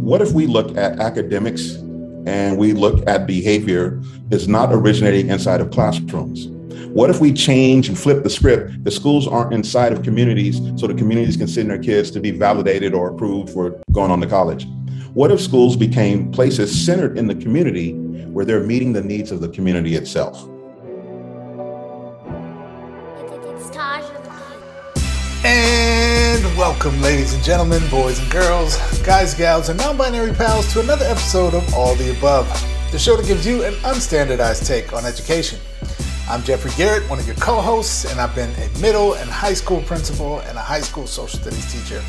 What if we look at academics and we look at behavior is not originating inside of classrooms? What if we change and flip the script? The schools aren't inside of communities, so the communities can send their kids to be validated or approved for going on to college. What if schools became places centered in the community where they're meeting the needs of the community itself? Welcome, ladies and gentlemen, boys and girls, guys, gals, and non binary pals, to another episode of All the Above, the show that gives you an unstandardized take on education. I'm Jeffrey Garrett, one of your co hosts, and I've been a middle and high school principal and a high school social studies teacher.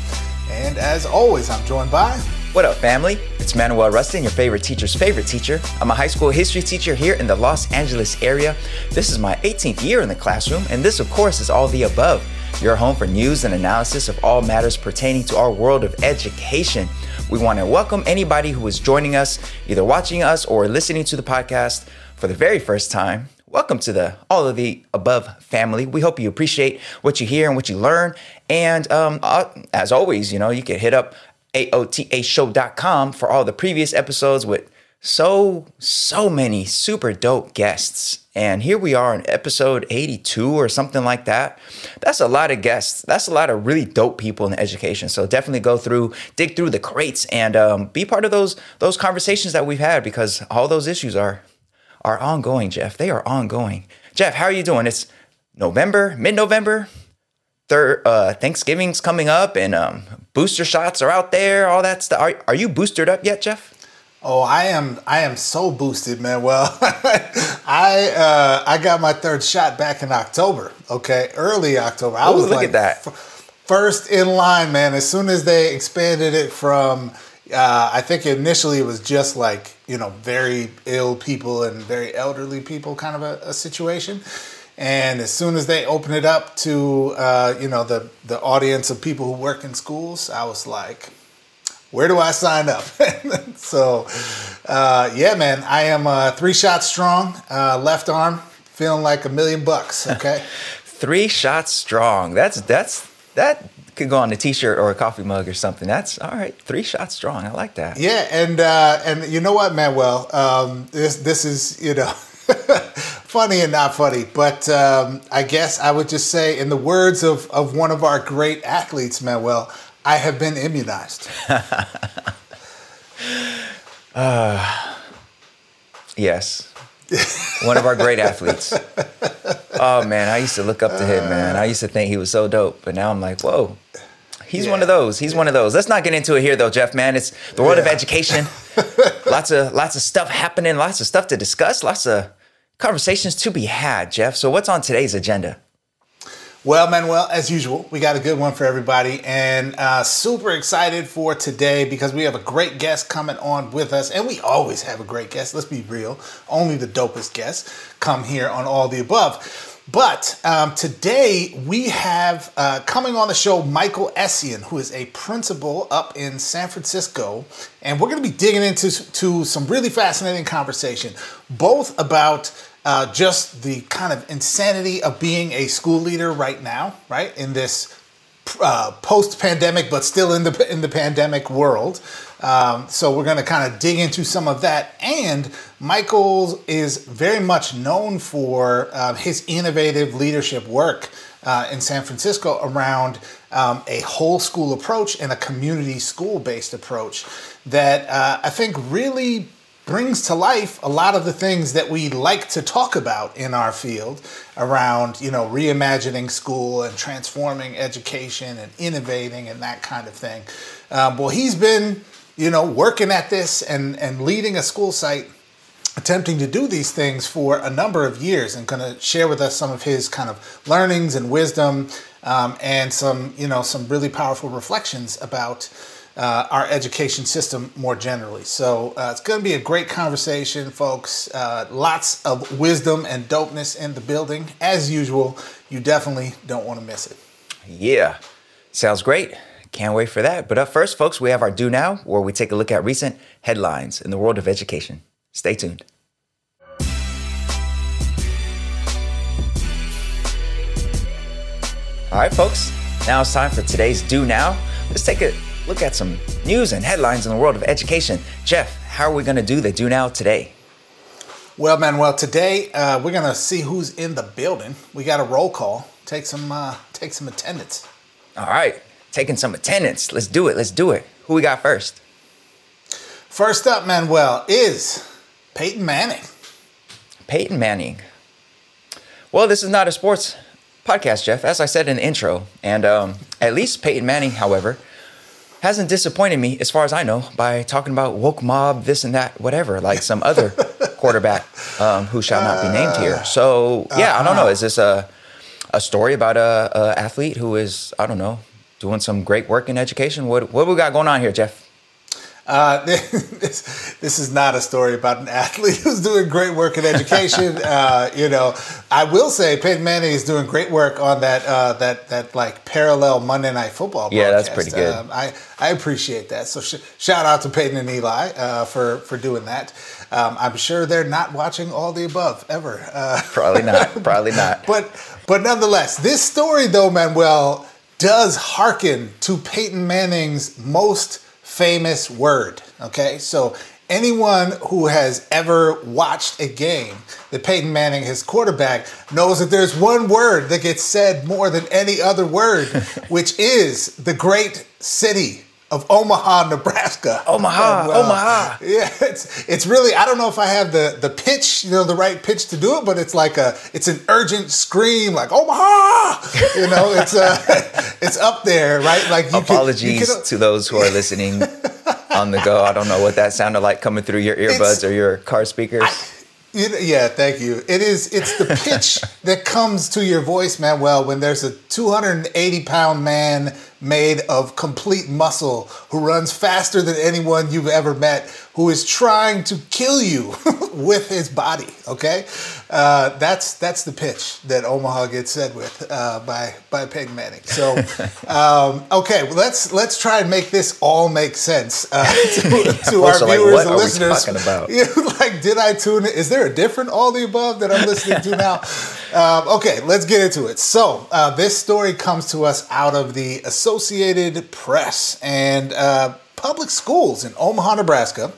And as always, I'm joined by. What up, family? It's Manuel Rustin, your favorite teacher's favorite teacher. I'm a high school history teacher here in the Los Angeles area. This is my 18th year in the classroom, and this, of course, is all the above your home for news and analysis of all matters pertaining to our world of education. We want to welcome anybody who is joining us, either watching us or listening to the podcast for the very first time. Welcome to the All of the Above family. We hope you appreciate what you hear and what you learn. And um, uh, as always, you know, you can hit up AOTAShow.com for all the previous episodes with so, so many super dope guests. And here we are in episode 82 or something like that. That's a lot of guests. That's a lot of really dope people in education. So definitely go through, dig through the crates and um, be part of those, those conversations that we've had because all those issues are are ongoing, Jeff. They are ongoing. Jeff, how are you doing? It's November, mid-November. Uh, Thanksgiving's coming up, and um, booster shots are out there. All that stuff. Are, are you boosted up yet, Jeff? Oh, I am. I am so boosted, man. Well, I uh, I got my third shot back in October. Okay, early October. I Ooh, was look like at that. f- first in line, man. As soon as they expanded it from uh, I think initially it was just like you know very ill people and very elderly people kind of a, a situation. And as soon as they opened it up to uh, you know the the audience of people who work in schools, I was like, where do I sign up? so uh, yeah, man, I am uh, three shots strong, uh, left arm, feeling like a million bucks. Okay, three shots strong. That's that's that could go on a t-shirt or a coffee mug or something. That's all right. Three shots strong. I like that. Yeah, and uh, and you know what, Manuel? Um, this this is you know funny and not funny, but um, I guess I would just say, in the words of of one of our great athletes, Manuel, I have been immunized. uh, yes. One of our great athletes. Oh man, I used to look up to him, man. I used to think he was so dope, but now I'm like, whoa, he's yeah. one of those. He's one of those. Let's not get into it here, though, Jeff. Man, it's the world yeah. of education. lots of lots of stuff happening. Lots of stuff to discuss. Lots of conversations to be had, Jeff. So, what's on today's agenda? Well, Manuel, as usual, we got a good one for everybody, and uh, super excited for today because we have a great guest coming on with us, and we always have a great guest. Let's be real; only the dopest guests come here on all the above. But um, today we have uh, coming on the show Michael Essien, who is a principal up in San Francisco, and we're going to be digging into to some really fascinating conversation, both about uh, just the kind of insanity of being a school leader right now, right in this uh, post-pandemic, but still in the in the pandemic world. Um, so we're going to kind of dig into some of that. And Michael is very much known for uh, his innovative leadership work uh, in San Francisco around um, a whole school approach and a community school-based approach that uh, I think really brings to life a lot of the things that we like to talk about in our field around you know reimagining school and transforming education and innovating and that kind of thing. Um, well he's been you know working at this and and leading a school site attempting to do these things for a number of years and going to share with us some of his kind of learnings and wisdom um, and some you know some really powerful reflections about uh, our education system more generally. So uh, it's going to be a great conversation, folks. Uh, lots of wisdom and dopeness in the building. As usual, you definitely don't want to miss it. Yeah, sounds great. Can't wait for that. But up first, folks, we have our Do Now, where we take a look at recent headlines in the world of education. Stay tuned. All right, folks, now it's time for today's Do Now. Let's take a look at some news and headlines in the world of education. Jeff, how are we going to do the do now today? Well, Manuel, today uh, we're going to see who's in the building. We got a roll call. Take some, uh, take some attendance. All right, taking some attendance. Let's do it. Let's do it. Who we got first? First up, Manuel, is Peyton Manning. Peyton Manning. Well, this is not a sports podcast, Jeff, as I said in the intro. And um, at least Peyton Manning, however, hasn't disappointed me, as far as I know, by talking about woke mob, this and that, whatever, like some other quarterback um, who shall not be named here. So, yeah, I don't know. Is this a, a story about a, a athlete who is, I don't know, doing some great work in education? What, what we got going on here, Jeff? Uh, this, this is not a story about an athlete who's doing great work in education. uh, you know, I will say Peyton Manning is doing great work on that uh, that that like parallel Monday Night Football. Yeah, that's pretty good. Um, I I appreciate that. So sh- shout out to Peyton and Eli uh, for for doing that. Um, I'm sure they're not watching all the above ever. Uh, probably not. Probably not. but but nonetheless, this story though, Manuel, does hearken to Peyton Manning's most famous word. Okay, so anyone who has ever watched a game that Peyton Manning, his quarterback, knows that there's one word that gets said more than any other word, which is the great city of Omaha, Nebraska. Omaha, uh, Omaha. Yeah, it's it's really I don't know if I have the the pitch, you know, the right pitch to do it, but it's like a it's an urgent scream like Omaha. You know, it's uh it's up there, right? Like you apologies to those who are listening on the go. I don't know what that sounded like coming through your earbuds or your car speakers. I, yeah, thank you. It is. It's the pitch that comes to your voice, Manuel, when there's a 280 pound man made of complete muscle who runs faster than anyone you've ever met, who is trying to kill you with his body. Okay, uh, that's that's the pitch that Omaha gets said with uh, by by Peyton Manning. So, um, okay, well, let's let's try and make this all make sense uh, to, to our like, viewers and listeners. talking about? like, did I tune? In? Is there a different all the above that I'm listening to now? Um, okay, let's get into it. So, uh, this story comes to us out of the Associated Press and uh, public schools in Omaha, Nebraska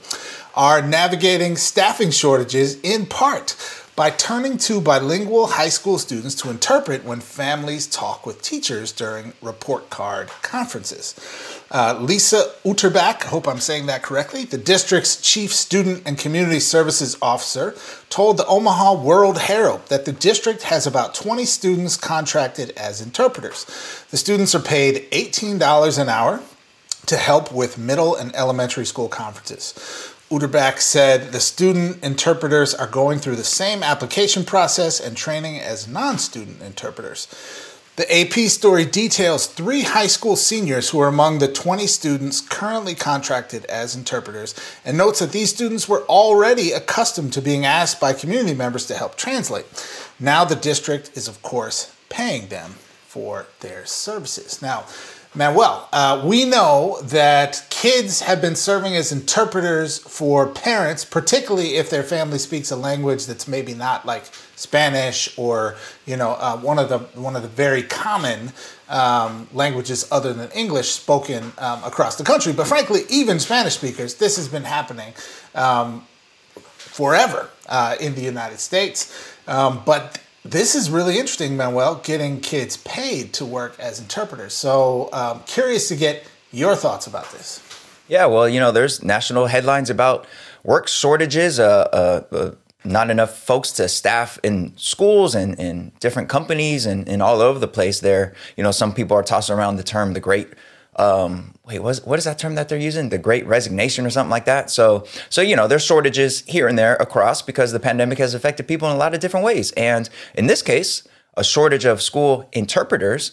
are navigating staffing shortages in part by turning to bilingual high school students to interpret when families talk with teachers during report card conferences. Uh, Lisa Utterback, I hope I'm saying that correctly, the district's chief student and community services officer, told the Omaha World Herald that the district has about 20 students contracted as interpreters. The students are paid $18 an hour to help with middle and elementary school conferences. Utterback said the student interpreters are going through the same application process and training as non student interpreters. The AP story details three high school seniors who are among the 20 students currently contracted as interpreters and notes that these students were already accustomed to being asked by community members to help translate. Now the district is, of course, paying them for their services. Now, Manuel, uh, we know that kids have been serving as interpreters for parents, particularly if their family speaks a language that's maybe not like Spanish or you know uh, one of the one of the very common um, languages other than English spoken um, across the country. But frankly, even Spanish speakers, this has been happening um, forever uh, in the United States. Um, but this is really interesting, Manuel, getting kids paid to work as interpreters. So, um, curious to get your thoughts about this. Yeah, well, you know, there's national headlines about work shortages, uh, uh, uh, not enough folks to staff in schools and in different companies and, and all over the place. There, you know, some people are tossing around the term the great um, wait, what, what is that term that they're using? The great resignation or something like that. So, so, you know, there's shortages here and there across because the pandemic has affected people in a lot of different ways. And in this case, a shortage of school interpreters.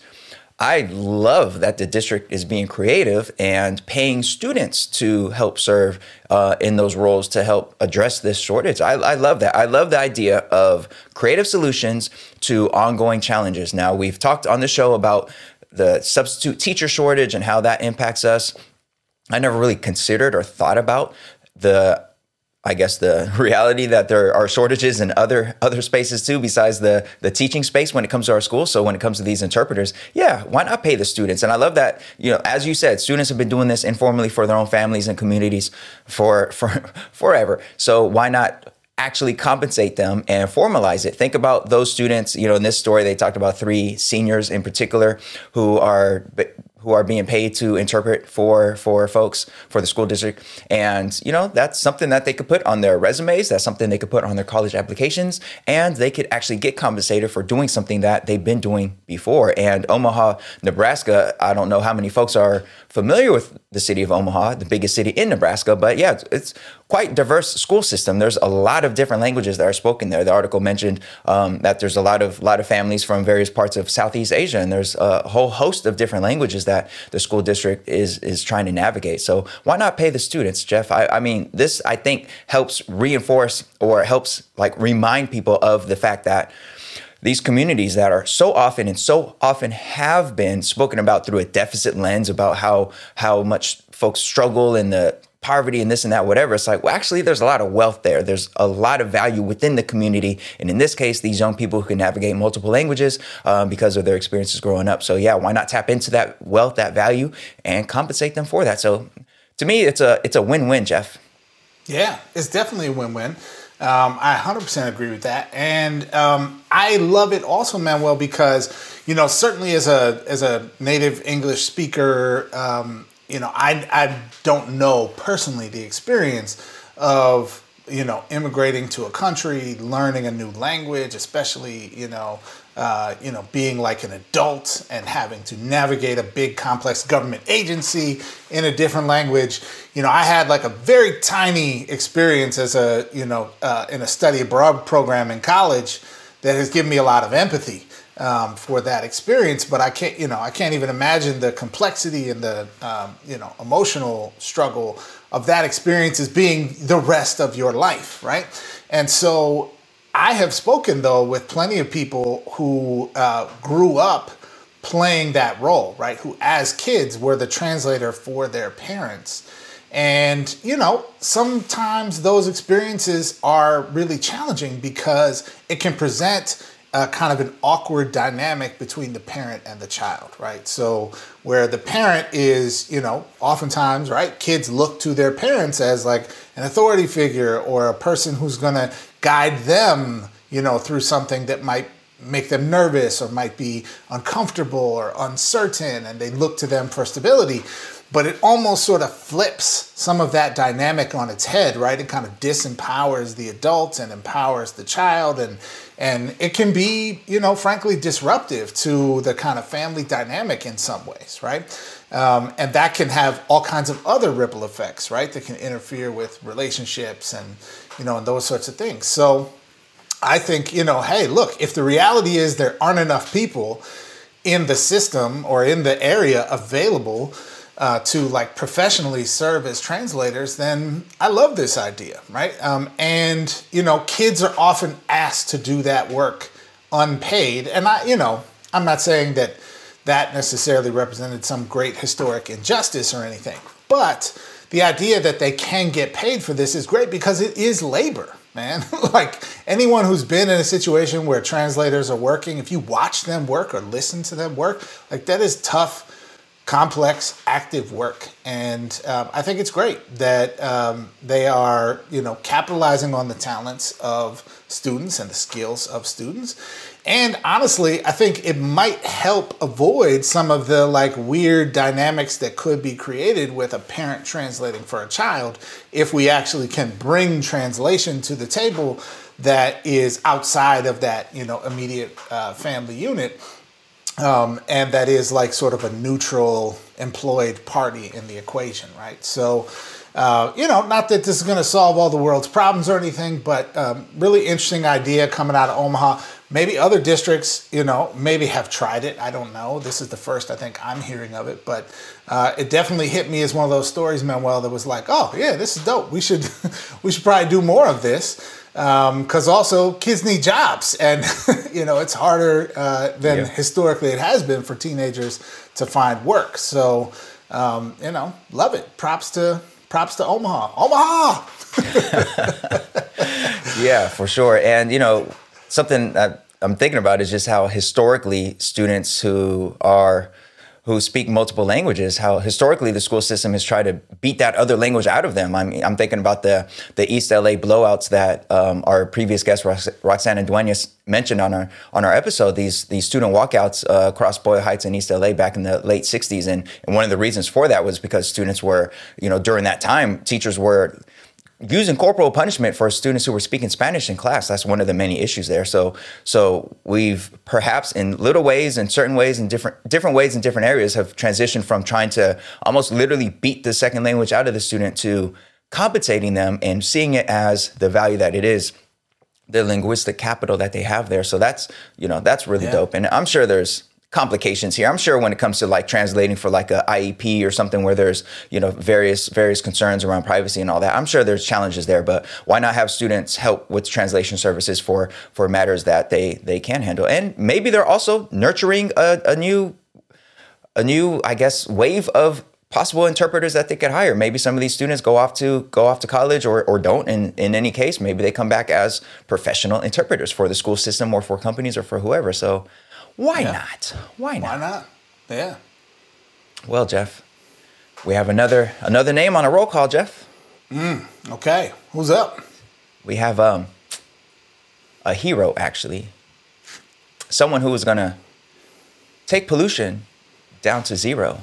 I love that the district is being creative and paying students to help serve uh, in those roles to help address this shortage. I, I, love that. I love the idea of creative solutions to ongoing challenges. Now, we've talked on the show about the substitute teacher shortage and how that impacts us. I never really considered or thought about the I guess the reality that there are shortages in other other spaces too, besides the the teaching space when it comes to our school. So when it comes to these interpreters, yeah, why not pay the students? And I love that you know, as you said, students have been doing this informally for their own families and communities for for forever. So why not actually compensate them and formalize it. Think about those students, you know, in this story, they talked about three seniors in particular who are who are being paid to interpret for for folks for the school district and you know that's something that they could put on their resumes that's something they could put on their college applications and they could actually get compensated for doing something that they've been doing before and omaha nebraska i don't know how many folks are familiar with the city of Omaha, the biggest city in Nebraska. But yeah, it's, quite diverse school system. There's a lot of different languages that are spoken there. The article mentioned um, that there's a lot of lot of families from various parts of Southeast Asia, and there's a whole host of different languages that the school district is is trying to navigate. So why not pay the students, Jeff? I, I mean, this I think helps reinforce or helps like remind people of the fact that these communities that are so often and so often have been spoken about through a deficit lens about how how much folks struggle in the poverty and this and that whatever it's like well actually there's a lot of wealth there. There's a lot of value within the community. And in this case these young people who can navigate multiple languages um, because of their experiences growing up. So yeah why not tap into that wealth that value and compensate them for that? So to me it's a it's a win-win jeff. Yeah it's definitely a win-win. Um, I 100% agree with that, and um, I love it also, Manuel, because you know certainly as a as a native English speaker, um, you know I I don't know personally the experience of you know immigrating to a country, learning a new language, especially you know uh, you know, being like an adult and having to navigate a big complex government agency in a different language. You know, I had like a very tiny experience as a, you know, uh, in a study abroad program in college that has given me a lot of empathy um, for that experience. But I can't, you know, I can't even imagine the complexity and the, um, you know, emotional struggle of that experience as being the rest of your life, right? And so I have spoken though with plenty of people who uh, grew up playing that role, right? Who, as kids, were the translator for their parents. And, you know, sometimes those experiences are really challenging because it can present a kind of an awkward dynamic between the parent and the child, right? So, where the parent is, you know, oftentimes, right, kids look to their parents as like an authority figure or a person who's gonna guide them, you know, through something that might make them nervous or might be uncomfortable or uncertain, and they look to them for stability. But it almost sort of flips some of that dynamic on its head, right? It kind of disempowers the adult and empowers the child, and and it can be, you know, frankly, disruptive to the kind of family dynamic in some ways, right? Um, and that can have all kinds of other ripple effects, right? That can interfere with relationships and you know, and those sorts of things. So I think, you know, hey, look, if the reality is there aren't enough people in the system or in the area available uh, to like professionally serve as translators, then I love this idea, right? Um, and you know, kids are often asked to do that work unpaid, and I, you know, I'm not saying that that necessarily represented some great historic injustice or anything, but the idea that they can get paid for this is great because it is labor, man. like anyone who's been in a situation where translators are working, if you watch them work or listen to them work, like that is tough, complex, active work. And um, I think it's great that um, they are, you know, capitalizing on the talents of students and the skills of students and honestly, I think it might help avoid some of the like weird dynamics that could be created with a parent translating for a child if we actually can bring translation to the table that is outside of that, you know, immediate uh, family unit. Um, and that is like sort of a neutral employed party in the equation, right? So, uh, you know, not that this is going to solve all the world's problems or anything, but um, really interesting idea coming out of Omaha. Maybe other districts, you know, maybe have tried it. I don't know. This is the first I think I'm hearing of it, but uh, it definitely hit me as one of those stories, Manuel, that was like, oh yeah, this is dope. We should we should probably do more of this because um, also kids need jobs, and you know it's harder uh, than yeah. historically it has been for teenagers to find work. So um, you know, love it. Props to props to Omaha. Omaha. yeah, for sure. And you know, something that I'm thinking about is just how historically students who are who speak multiple languages, how historically the school system has tried to beat that other language out of them. I'm, I'm thinking about the, the East LA blowouts that um, our previous guest, Roxana Duenas, mentioned on our, on our episode, these, these student walkouts uh, across Boyle Heights and East LA back in the late 60s. And, and one of the reasons for that was because students were, you know, during that time, teachers were using corporal punishment for students who were speaking Spanish in class. That's one of the many issues there. So, so we've perhaps in little ways, in certain ways, in different different ways, in different areas, have transitioned from trying to almost literally beat the second language out of the student to compensating them and seeing it as the value that it is the linguistic capital that they have there so that's you know that's really yeah. dope and i'm sure there's complications here. I'm sure when it comes to like translating for like a IEP or something where there's, you know, various various concerns around privacy and all that. I'm sure there's challenges there, but why not have students help with translation services for for matters that they they can handle? And maybe they're also nurturing a, a new a new, I guess, wave of possible interpreters that they could hire. Maybe some of these students go off to go off to college or, or don't. And in any case, maybe they come back as professional interpreters for the school system or for companies or for whoever. So why yeah. not? Why not? Why not? Yeah. Well, Jeff, we have another another name on a roll call, Jeff. Mm, okay. Who's up? We have um a hero actually. Someone who is gonna take pollution down to zero.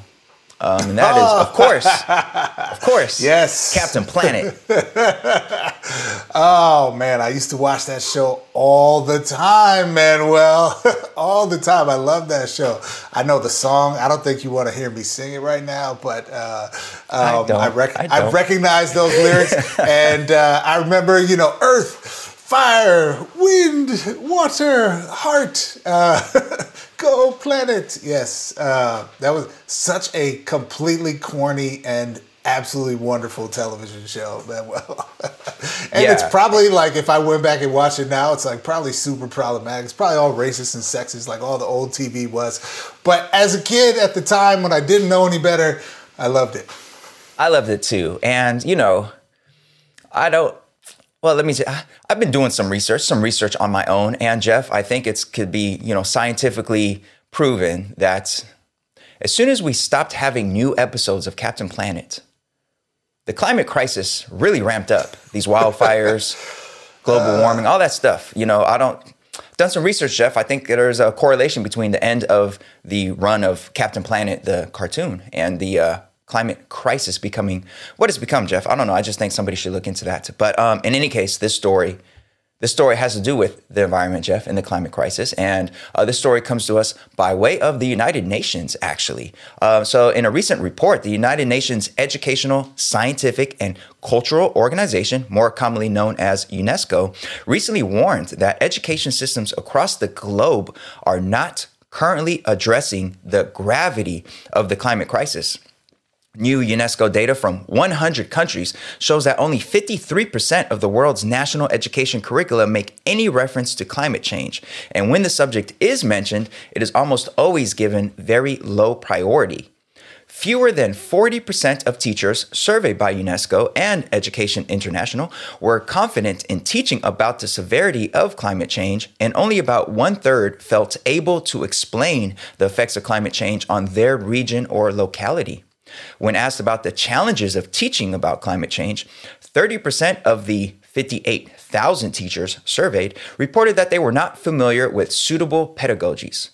Um, and that oh. is, of course, of course, yes, Captain Planet. oh man, I used to watch that show all the time, Manuel, all the time. I love that show. I know the song. I don't think you want to hear me sing it right now, but uh, um, I, I, rec- I, I, recognize those lyrics, and uh, I remember, you know, Earth, fire, wind, water, heart. Uh, Go Planet! Yes, uh, that was such a completely corny and absolutely wonderful television show, Manuel. and yeah. it's probably like if I went back and watched it now, it's like probably super problematic. It's probably all racist and sexist, like all the old TV was. But as a kid at the time when I didn't know any better, I loved it. I loved it too, and you know, I don't. Well, let me say, I've been doing some research, some research on my own. And Jeff, I think it could be, you know, scientifically proven that as soon as we stopped having new episodes of Captain Planet, the climate crisis really ramped up. These wildfires, global warming, all that stuff. You know, I don't done some research, Jeff. I think there's a correlation between the end of the run of Captain Planet, the cartoon, and the uh, climate crisis becoming what it's become, Jeff. I don't know. I just think somebody should look into that. But um, in any case, this story, this story has to do with the environment, Jeff, and the climate crisis. And uh, this story comes to us by way of the United Nations, actually. Uh, so, in a recent report, the United Nations Educational, Scientific, and Cultural Organization, more commonly known as UNESCO, recently warned that education systems across the globe are not currently addressing the gravity of the climate crisis. New UNESCO data from 100 countries shows that only 53% of the world's national education curricula make any reference to climate change. And when the subject is mentioned, it is almost always given very low priority. Fewer than 40% of teachers surveyed by UNESCO and Education International were confident in teaching about the severity of climate change, and only about one third felt able to explain the effects of climate change on their region or locality. When asked about the challenges of teaching about climate change, 30% of the 58,000 teachers surveyed reported that they were not familiar with suitable pedagogies.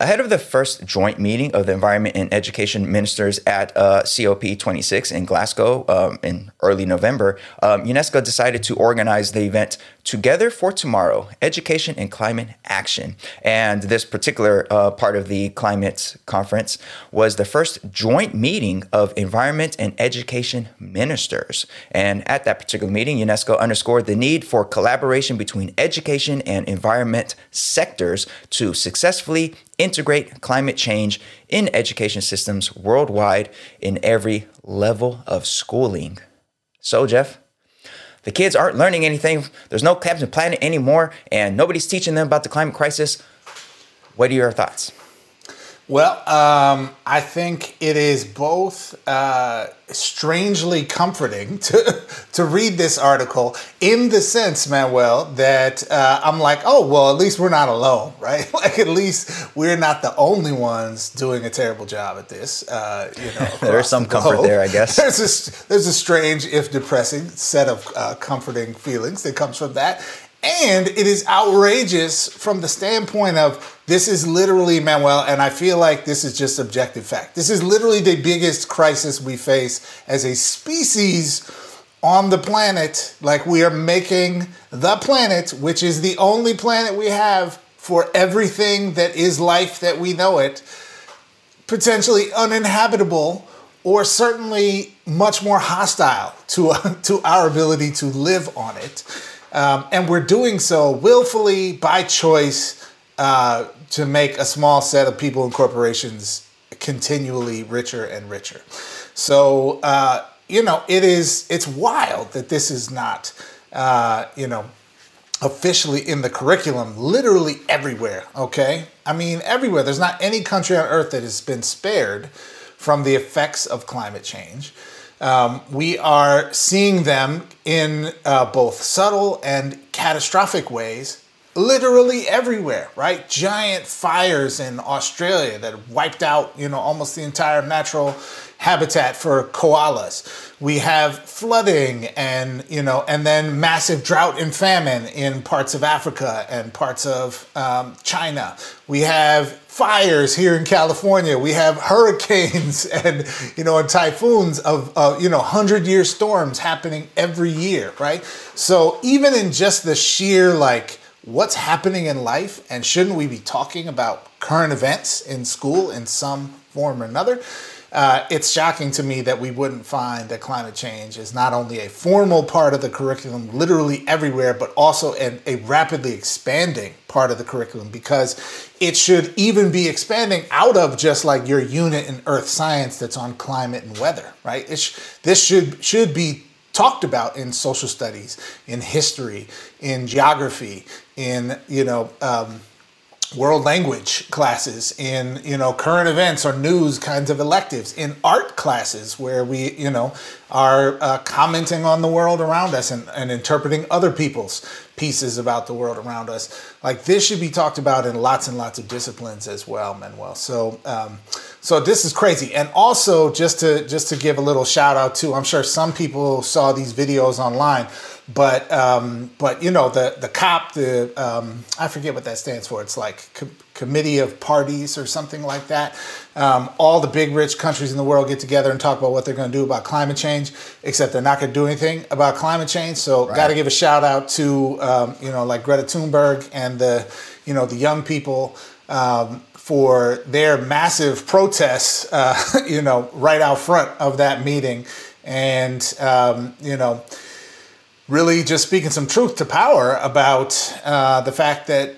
Ahead of the first joint meeting of the Environment and Education Ministers at uh, COP26 in Glasgow um, in early November, um, UNESCO decided to organize the event Together for Tomorrow Education and Climate Action. And this particular uh, part of the climate conference was the first joint meeting of environment and education ministers. And at that particular meeting, UNESCO underscored the need for collaboration between education and environment sectors to successfully integrate climate change in education systems worldwide in every level of schooling. So, Jeff, the kids aren't learning anything. There's no Captain Planet anymore, and nobody's teaching them about the climate crisis. What are your thoughts? Well, um, I think it is both uh, strangely comforting to to read this article in the sense, Manuel, that uh, I'm like, oh well, at least we're not alone, right? like at least we're not the only ones doing a terrible job at this. Uh, you know, there's some the comfort there, I guess. there's a there's a strange, if depressing, set of uh, comforting feelings that comes from that, and it is outrageous from the standpoint of this is literally, Manuel, and I feel like this is just objective fact. This is literally the biggest crisis we face as a species on the planet. Like we are making the planet, which is the only planet we have for everything that is life that we know it, potentially uninhabitable or certainly much more hostile to, to our ability to live on it. Um, and we're doing so willfully by choice uh, to make a small set of people and corporations continually richer and richer. So uh, you know, it is it's wild that this is not uh, you know officially in the curriculum literally everywhere okay? I mean everywhere. There's not any country on earth that has been spared from the effects of climate change um, we are seeing them in uh, both subtle and catastrophic ways literally everywhere, right? Giant fires in Australia that wiped out, you know, almost the entire natural habitat for koalas. We have flooding and, you know, and then massive drought and famine in parts of Africa and parts of um, China. We have fires here in California. We have hurricanes and, you know, and typhoons of, uh, you know, 100 year storms happening every year, right? So even in just the sheer, like, what's happening in life and shouldn't we be talking about current events in school in some form or another? Uh, it's shocking to me that we wouldn't find that climate change is not only a formal part of the curriculum, literally everywhere, but also an, a rapidly expanding part of the curriculum because it should even be expanding out of just like your unit in earth science that's on climate and weather, right? Sh- this should should be talked about in social studies, in history, in geography, in you know um, world language classes, in you know current events or news kinds of electives, in art classes where we you know are uh, commenting on the world around us and, and interpreting other people's pieces about the world around us. Like this should be talked about in lots and lots of disciplines as well, Manuel. So. Um, so this is crazy. And also just to just to give a little shout out to, I'm sure some people saw these videos online, but um, but you know the the COP, the um, I forget what that stands for. It's like co- Committee of Parties or something like that. Um, all the big rich countries in the world get together and talk about what they're going to do about climate change, except they're not going to do anything about climate change. So right. got to give a shout out to um, you know like Greta Thunberg and the you know the young people um, for their massive protests, uh, you know, right out front of that meeting, and um, you know, really just speaking some truth to power about uh, the fact that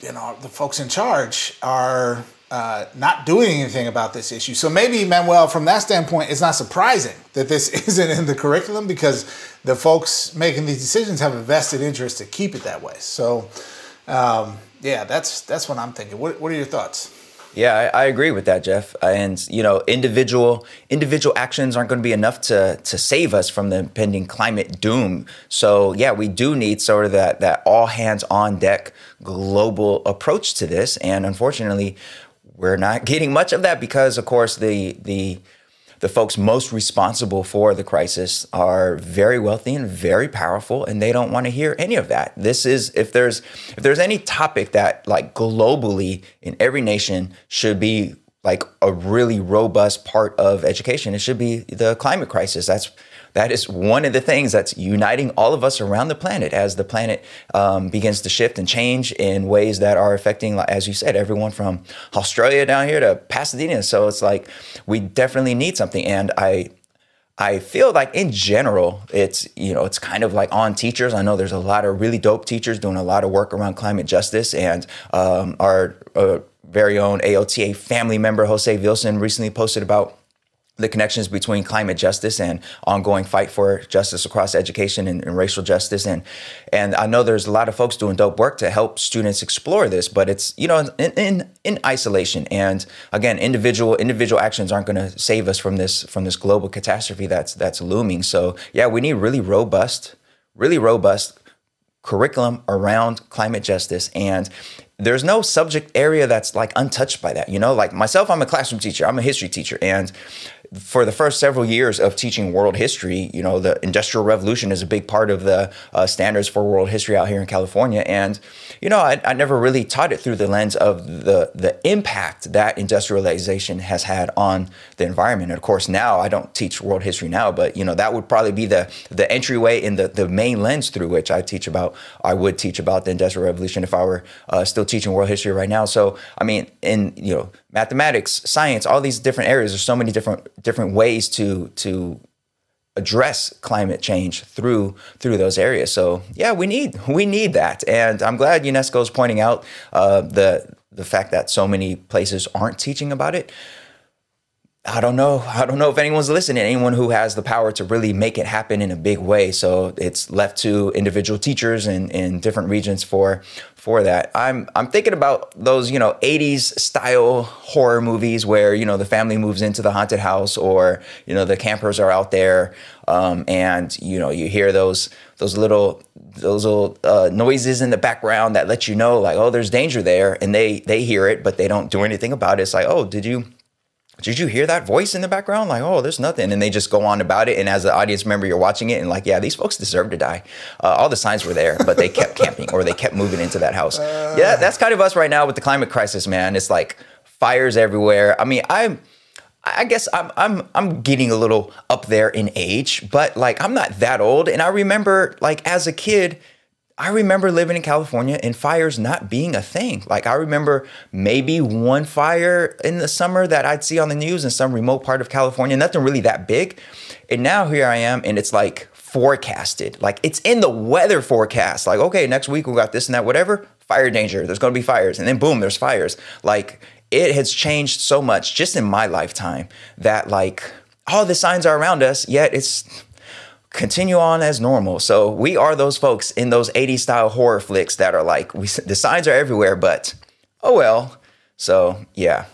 you know the folks in charge are uh, not doing anything about this issue. So maybe Manuel, from that standpoint, it's not surprising that this isn't in the curriculum because the folks making these decisions have a vested interest to keep it that way. So. Um, yeah, that's that's what I'm thinking. What what are your thoughts? Yeah, I, I, agree with that, Jeff. And you know, individual individual actions aren't going to be enough to to save us from the impending climate doom. So yeah, we do need sort of that that all hands on deck global approach to this. And unfortunately, we're not getting much of that because, of course, the the the folks most responsible for the crisis are very wealthy and very powerful and they don't want to hear any of that. This is if there's if there's any topic that like globally in every nation should be like a really robust part of education it should be the climate crisis. That's that is one of the things that's uniting all of us around the planet as the planet um, begins to shift and change in ways that are affecting, as you said, everyone from Australia down here to Pasadena. So it's like we definitely need something. And I, I feel like in general, it's you know it's kind of like on teachers. I know there's a lot of really dope teachers doing a lot of work around climate justice, and um, our uh, very own AOTA family member Jose Vilson recently posted about the connections between climate justice and ongoing fight for justice across education and, and, racial justice. And and I know there's a lot of folks doing dope work to help students explore this but it's you know in in, in isolation. And again individual individual actions aren't going to save us from this from this global catastrophe that's that's looming. So yeah we need really robust really robust curriculum around climate justice. And there's no subject area that's like untouched by that you know? Like myself i'm a classroom teacher. I'm a history teacher. And for the first several years of teaching world history, you know, the Industrial Revolution is a big part of the uh, standards for world history out here in California. And, you know, I, I, never really taught it through the lens of the, the impact that industrialization has had on the environment. And of course, now I don't teach world history now, but, you know, that would probably be the, the entryway in the, the main lens through which I teach about, I would teach about the Industrial Revolution if I were uh, still teaching world history right now. So, I mean, in, you know, mathematics, science, all these different areas. There's so many different different ways to to address climate change through through those areas. So yeah, we need we need that, and I'm glad UNESCO is pointing out uh, the the fact that so many places aren't teaching about it. I don't know. I don't know if anyone's listening. Anyone who has the power to really make it happen in a big way. So it's left to individual teachers in, in different regions for for that. I'm I'm thinking about those you know 80s style horror movies where you know the family moves into the haunted house or you know the campers are out there um, and you know you hear those those little those little uh, noises in the background that let you know like oh there's danger there and they they hear it but they don't do anything about it. It's like oh did you did you hear that voice in the background? Like, oh, there's nothing. And they just go on about it. And as an audience member, you're watching it and like, yeah, these folks deserve to die. Uh, all the signs were there, but they kept camping or they kept moving into that house. Uh, yeah, that's kind of us right now with the climate crisis, man. It's like fires everywhere. I mean, I'm. I guess I'm I'm I'm getting a little up there in age, but like I'm not that old. And I remember like as a kid, I remember living in California and fires not being a thing. Like I remember maybe one fire in the summer that I'd see on the news in some remote part of California, nothing really that big. And now here I am and it's like forecasted. Like it's in the weather forecast. Like okay, next week we got this and that whatever, fire danger. There's going to be fires and then boom, there's fires. Like it has changed so much just in my lifetime that like all the signs are around us, yet it's continue on as normal. So we are those folks in those 80s style horror flicks that are like, we, the signs are everywhere, but oh well. So yeah,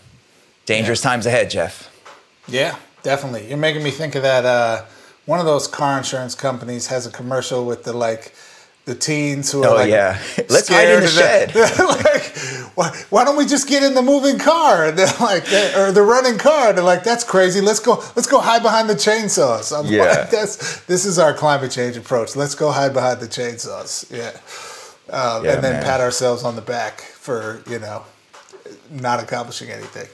dangerous yeah. times ahead, Jeff. Yeah, definitely. You're making me think of that. Uh, one of those car insurance companies has a commercial with the like the teens who are oh, like, yeah, let's hide in the shed. like, why, why, don't we just get in the moving car? And they're like, or the running car. They're like, that's crazy. Let's go. Let's go hide behind the chainsaws. I'm yeah. like, that's this is our climate change approach. Let's go hide behind the chainsaws. Yeah, um, yeah and then man. pat ourselves on the back for you know not accomplishing anything.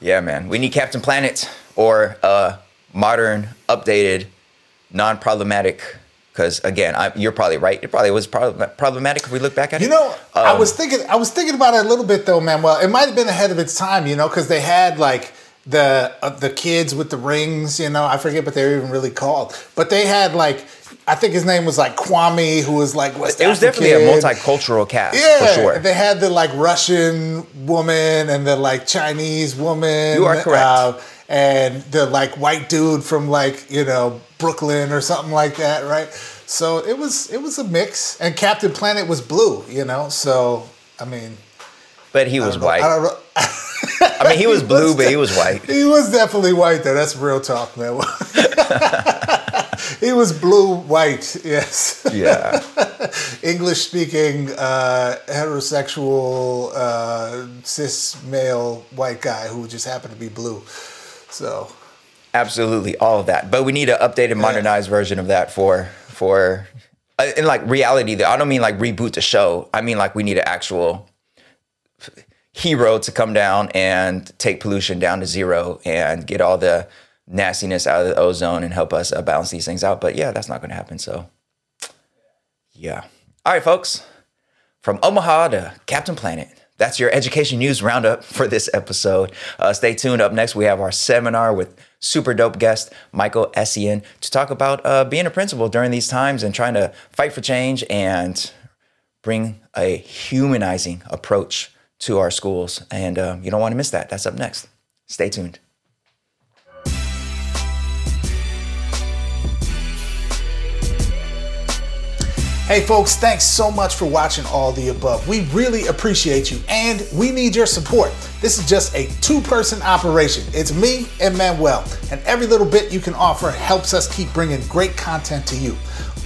Yeah, man. We need Captain Planet or a modern, updated, non-problematic because again, I, you're probably right. It probably was problematic if we look back at you it. You know, um, I was thinking, I was thinking about it a little bit though, man. Well, it might have been ahead of its time, you know, because they had like the uh, the kids with the rings, you know. I forget what they were even really called, but they had like. I think his name was like Kwame, who was like West It was definitely a multicultural cast, yeah, for sure. They had the like Russian woman and the like Chinese woman. You are correct. Uh, and the like white dude from like you know Brooklyn or something like that, right? So it was it was a mix, and Captain Planet was blue, you know. So I mean, but he was white. I, I mean, he was blue, was but he was white. He was definitely white, though. That's real talk, man. he was blue white, yes. Yeah. English speaking, uh, heterosexual, uh, cis male white guy who just happened to be blue. So. Absolutely, all of that. But we need an updated, modernized yeah. version of that for for uh, in like reality. I don't mean like reboot the show. I mean like we need an actual hero to come down and take pollution down to zero and get all the nastiness out of the ozone and help us uh, balance these things out. But yeah, that's not going to happen. So yeah. All right, folks. From Omaha to Captain Planet. That's your education news roundup for this episode. Uh, stay tuned. Up next, we have our seminar with super dope guest Michael Essien to talk about uh, being a principal during these times and trying to fight for change and bring a humanizing approach to our schools. And uh, you don't want to miss that. That's up next. Stay tuned. Hey, folks, thanks so much for watching all the above. We really appreciate you and we need your support. This is just a two person operation. It's me and Manuel, and every little bit you can offer helps us keep bringing great content to you.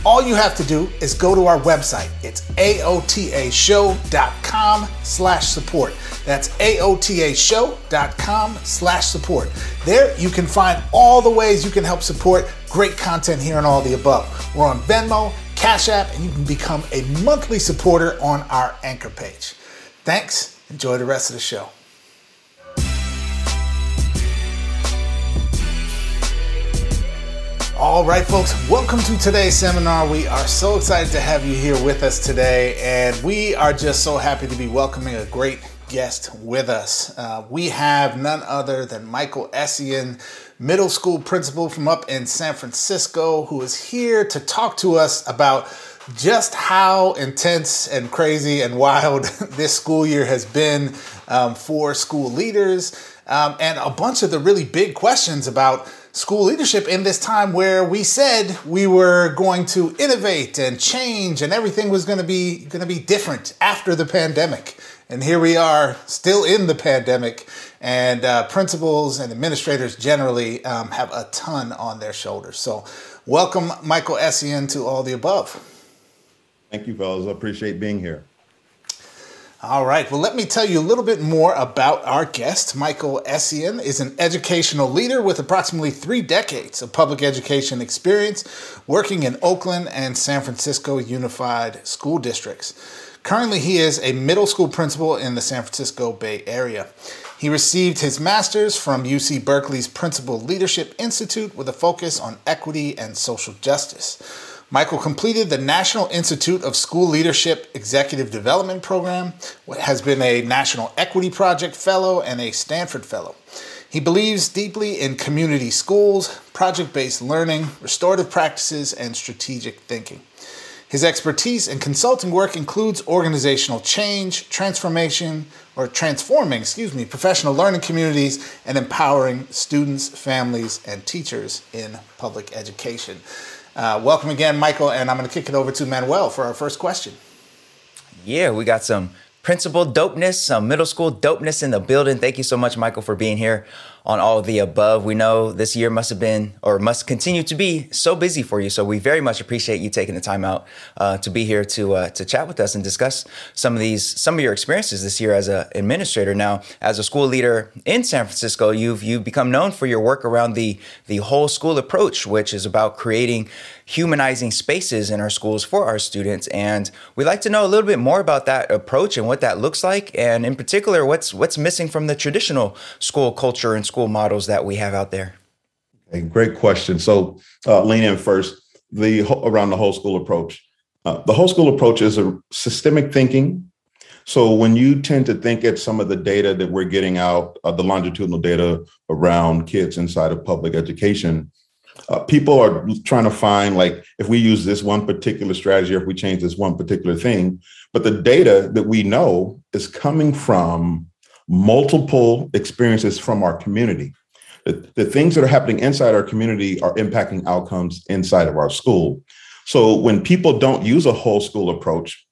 All you have to do is go to our website. It's aotashow.com slash support. That's aotashow.com slash support. There you can find all the ways you can help support great content here and all the above. We're on Venmo, Cash App, and you can become a monthly supporter on our anchor page. Thanks. Enjoy the rest of the show. All right, folks, welcome to today's seminar. We are so excited to have you here with us today, and we are just so happy to be welcoming a great guest with us. Uh, we have none other than Michael Essien middle school principal from up in San Francisco, who is here to talk to us about just how intense and crazy and wild this school year has been um, for school leaders, um, and a bunch of the really big questions about school leadership in this time where we said we were going to innovate and change and everything was going to be going to be different after the pandemic and here we are still in the pandemic and uh, principals and administrators generally um, have a ton on their shoulders. So, welcome, Michael Essien, to all the above. Thank you, fellas. I appreciate being here. All right. Well, let me tell you a little bit more about our guest. Michael Essien is an educational leader with approximately three decades of public education experience working in Oakland and San Francisco Unified School Districts. Currently, he is a middle school principal in the San Francisco Bay Area. He received his master's from UC Berkeley's Principal Leadership Institute with a focus on equity and social justice. Michael completed the National Institute of School Leadership Executive Development Program, has been a National Equity Project Fellow and a Stanford Fellow. He believes deeply in community schools, project based learning, restorative practices, and strategic thinking. His expertise in consulting work includes organizational change, transformation, or transforming, excuse me, professional learning communities and empowering students, families, and teachers in public education. Uh, welcome again, Michael, and I'm going to kick it over to Manuel for our first question. Yeah, we got some principal dopeness, some middle school dopeness in the building. Thank you so much, Michael, for being here on all the above. We know this year must have been or must continue to be so busy for you. So we very much appreciate you taking the time out uh, to be here to uh, to chat with us and discuss some of these some of your experiences this year as an administrator. Now, as a school leader in San Francisco, you've you've become known for your work around the the whole school approach, which is about creating humanizing spaces in our schools for our students. And we'd like to know a little bit more about that approach and what that looks like, and in particular, what's what's missing from the traditional school culture and school models that we have out there? Okay, great question. So, uh, lean in first. The around the whole school approach. Uh, the whole school approach is a systemic thinking. So, when you tend to think at some of the data that we're getting out, uh, the longitudinal data around kids inside of public education, uh, people are trying to find like if we use this one particular strategy or if we change this one particular thing but the data that we know is coming from multiple experiences from our community. The, the things that are happening inside our community are impacting outcomes inside of our school. So when people don't use a whole school approach,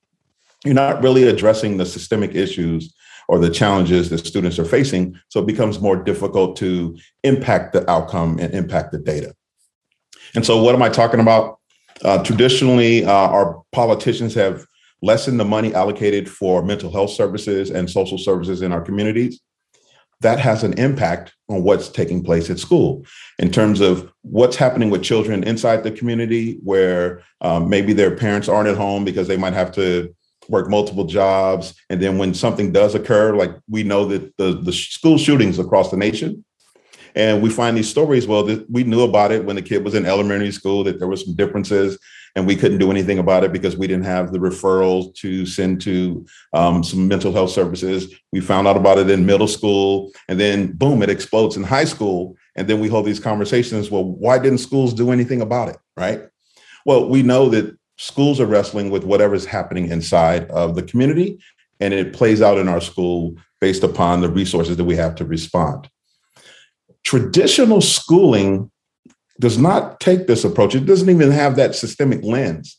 you're not really addressing the systemic issues or the challenges that students are facing. So it becomes more difficult to impact the outcome and impact the data. And so, what am I talking about? Uh, traditionally, uh, our politicians have lessen the money allocated for mental health services and social services in our communities, that has an impact on what's taking place at school. In terms of what's happening with children inside the community where um, maybe their parents aren't at home because they might have to work multiple jobs. And then when something does occur like we know that the, the school shootings across the nation. And we find these stories well we knew about it when the kid was in elementary school that there were some differences and we couldn't do anything about it because we didn't have the referrals to send to um, some mental health services. We found out about it in middle school, and then boom, it explodes in high school. And then we hold these conversations. Well, why didn't schools do anything about it? Right. Well, we know that schools are wrestling with whatever's happening inside of the community, and it plays out in our school based upon the resources that we have to respond. Traditional schooling does not take this approach. It doesn't even have that systemic lens.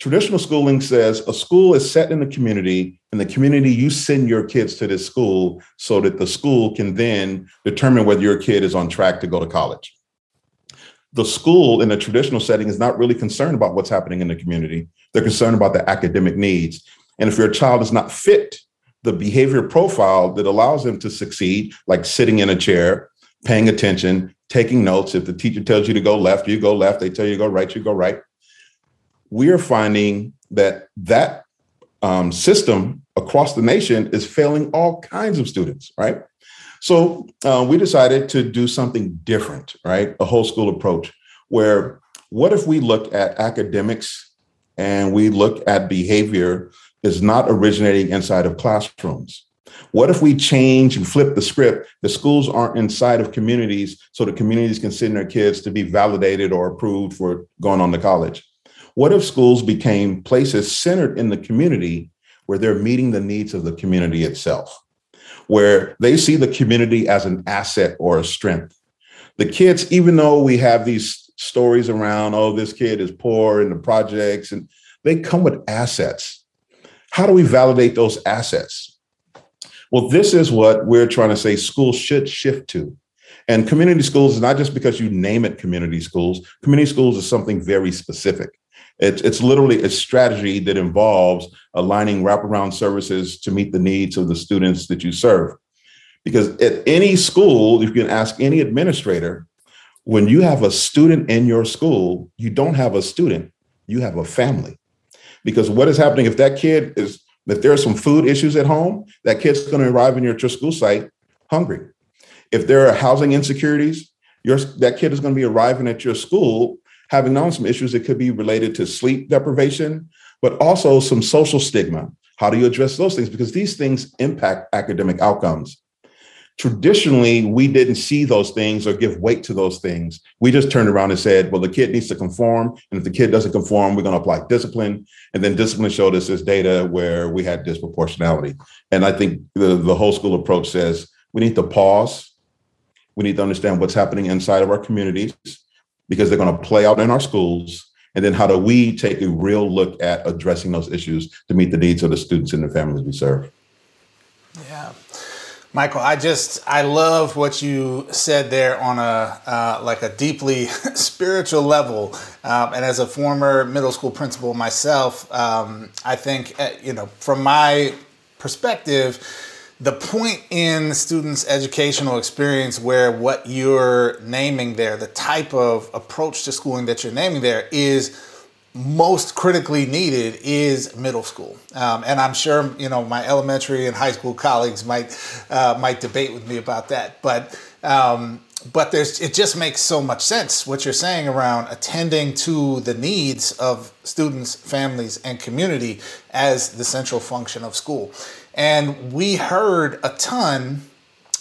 Traditional schooling says a school is set in the community, and the community you send your kids to this school so that the school can then determine whether your kid is on track to go to college. The school in a traditional setting is not really concerned about what's happening in the community. They're concerned about the academic needs. And if your child is not fit the behavior profile that allows them to succeed, like sitting in a chair, paying attention, taking notes. If the teacher tells you to go left, you go left. They tell you to go right, you go right. We are finding that that um, system across the nation is failing all kinds of students, right? So uh, we decided to do something different, right? A whole school approach where what if we look at academics and we look at behavior is not originating inside of classrooms. What if we change and flip the script? The schools aren't inside of communities, so the communities can send their kids to be validated or approved for going on to college. What if schools became places centered in the community where they're meeting the needs of the community itself, where they see the community as an asset or a strength? The kids, even though we have these stories around, oh, this kid is poor in the projects, and they come with assets how do we validate those assets? Well, this is what we're trying to say schools should shift to. And community schools is not just because you name it community schools. Community schools is something very specific. It's, it's literally a strategy that involves aligning wraparound services to meet the needs of the students that you serve. Because at any school, if you can ask any administrator, when you have a student in your school, you don't have a student, you have a family. Because what is happening if that kid is, if there are some food issues at home, that kid's going to arrive in your school site hungry. If there are housing insecurities, your, that kid is going to be arriving at your school having known some issues that could be related to sleep deprivation, but also some social stigma. How do you address those things? Because these things impact academic outcomes traditionally we didn't see those things or give weight to those things. We just turned around and said well the kid needs to conform and if the kid doesn't conform we're going to apply discipline. And then discipline showed us this data where we had disproportionality. And i think the, the whole school approach says we need to pause. We need to understand what's happening inside of our communities because they're going to play out in our schools. And then how do we take a real look at addressing those issues to meet the needs of the students and the families we serve? Yeah Michael, I just I love what you said there on a uh, like a deeply spiritual level, um, and as a former middle school principal myself, um, I think uh, you know from my perspective, the point in students' educational experience where what you're naming there, the type of approach to schooling that you're naming there, is most critically needed is middle school, um, and I'm sure you know my elementary and high school colleagues might uh, might debate with me about that. But um, but there's it just makes so much sense what you're saying around attending to the needs of students, families, and community as the central function of school. And we heard a ton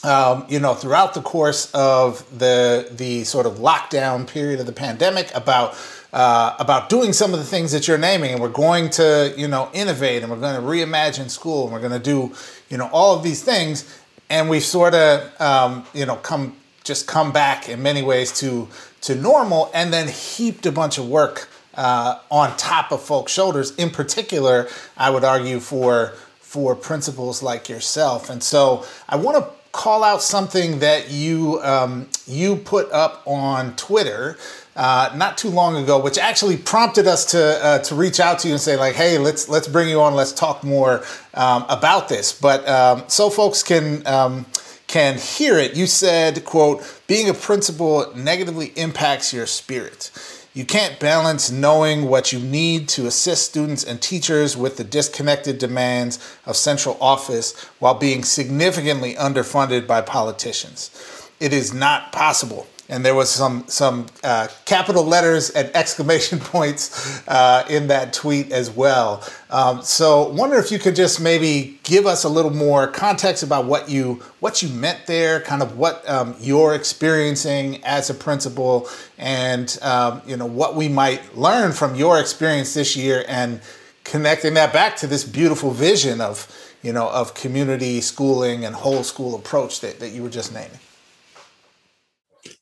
um, you know, throughout the course of the the sort of lockdown period of the pandemic, about uh, about doing some of the things that you're naming, and we're going to, you know, innovate, and we're going to reimagine school, and we're going to do, you know, all of these things, and we've sort of, um, you know, come just come back in many ways to to normal, and then heaped a bunch of work uh, on top of folks' shoulders. In particular, I would argue for for principals like yourself, and so I want to call out something that you um, you put up on Twitter uh, not too long ago, which actually prompted us to uh, to reach out to you and say like, hey, let's let's bring you on, let's talk more um, about this. But um, so folks can um, can hear it. You said, "quote Being a principal negatively impacts your spirit." You can't balance knowing what you need to assist students and teachers with the disconnected demands of central office while being significantly underfunded by politicians. It is not possible and there was some some uh, capital letters and exclamation points uh, in that tweet as well. Um, so, wonder if you could just maybe give us a little more context about what you what you meant there, kind of what um, you're experiencing as a principal, and um, you know what we might learn from your experience this year, and connecting that back to this beautiful vision of you know of community schooling and whole school approach that, that you were just naming.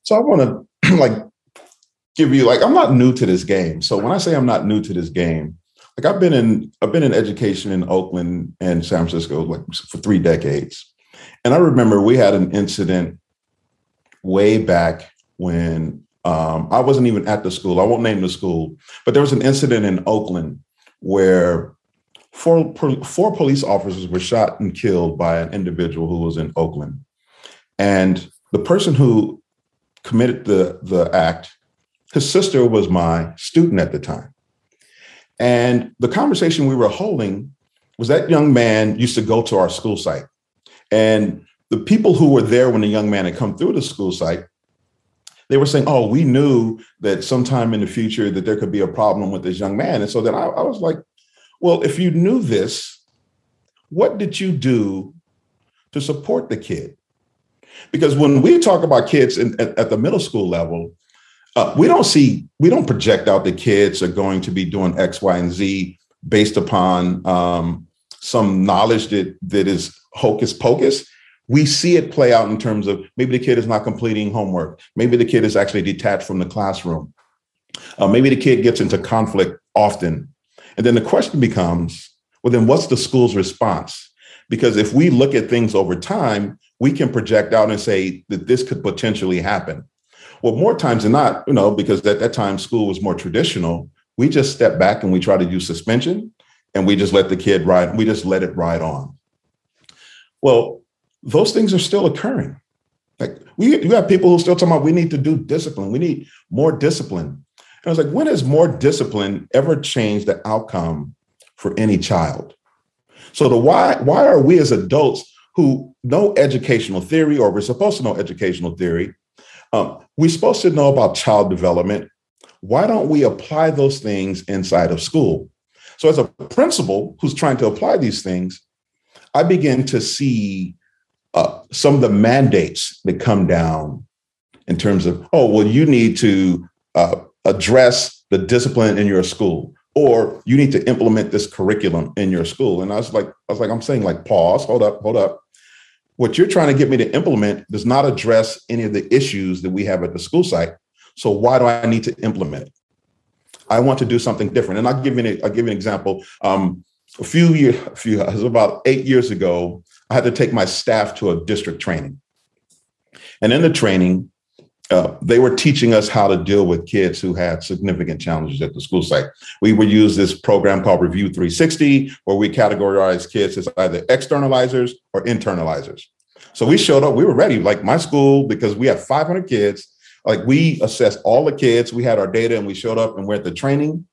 So I want to like give you like I'm not new to this game. So when I say I'm not new to this game, like I've been in I've been in education in Oakland and San Francisco like for three decades. And I remember we had an incident way back when um, I wasn't even at the school. I won't name the school, but there was an incident in Oakland where four, four police officers were shot and killed by an individual who was in Oakland. And the person who committed the, the act, his sister was my student at the time. And the conversation we were holding was that young man used to go to our school site. And the people who were there when the young man had come through the school site, they were saying, oh, we knew that sometime in the future that there could be a problem with this young man. And so then I, I was like, well, if you knew this, what did you do to support the kid? Because when we talk about kids in, at, at the middle school level, uh, we don't see we don't project out the kids are going to be doing X, Y, and Z based upon um, some knowledge that that is hocus pocus. We see it play out in terms of maybe the kid is not completing homework. Maybe the kid is actually detached from the classroom. Uh, maybe the kid gets into conflict often. And then the question becomes, well, then what's the school's response? Because if we look at things over time, we can project out and say that this could potentially happen. Well, more times than not, you know, because at that time school was more traditional, we just step back and we try to use suspension and we just let the kid ride, we just let it ride on. Well, those things are still occurring. Like we you have people who still talking about we need to do discipline, we need more discipline. And I was like, when has more discipline ever changed the outcome for any child? So the why why are we as adults who know educational theory or we're supposed to know educational theory um, we're supposed to know about child development. Why don't we apply those things inside of school? So, as a principal who's trying to apply these things, I begin to see uh, some of the mandates that come down in terms of, oh, well, you need to uh, address the discipline in your school, or you need to implement this curriculum in your school. And I was like, I was like, I'm saying, like, pause, hold up, hold up what you're trying to get me to implement does not address any of the issues that we have at the school site. So why do I need to implement it? I want to do something different. And I'll give you an, I'll give you an example. Um, a few years, a few, it was about eight years ago, I had to take my staff to a district training. And in the training, uh, they were teaching us how to deal with kids who had significant challenges at the school site. We would use this program called Review 360, where we categorize kids as either externalizers or internalizers. So we showed up, we were ready, like my school, because we have 500 kids. Like we assessed all the kids, we had our data, and we showed up and we're at the training.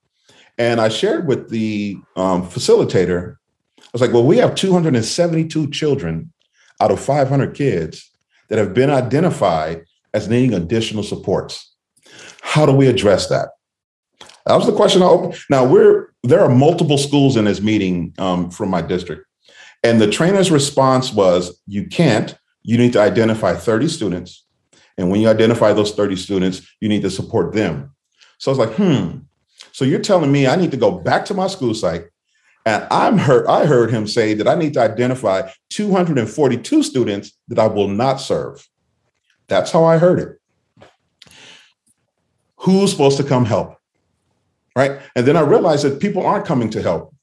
And I shared with the um, facilitator, I was like, well, we have 272 children out of 500 kids that have been identified as needing additional supports. How do we address that? That was the question I opened. Now we're there are multiple schools in this meeting um, from my district, and the trainer's response was, "You can't. You need to identify 30 students, and when you identify those 30 students, you need to support them." So I was like, "Hmm." So you're telling me I need to go back to my school site, and I'm heard. I heard him say that I need to identify 242 students that I will not serve. That's how I heard it. Who's supposed to come help? Right. And then I realized that people aren't coming to help.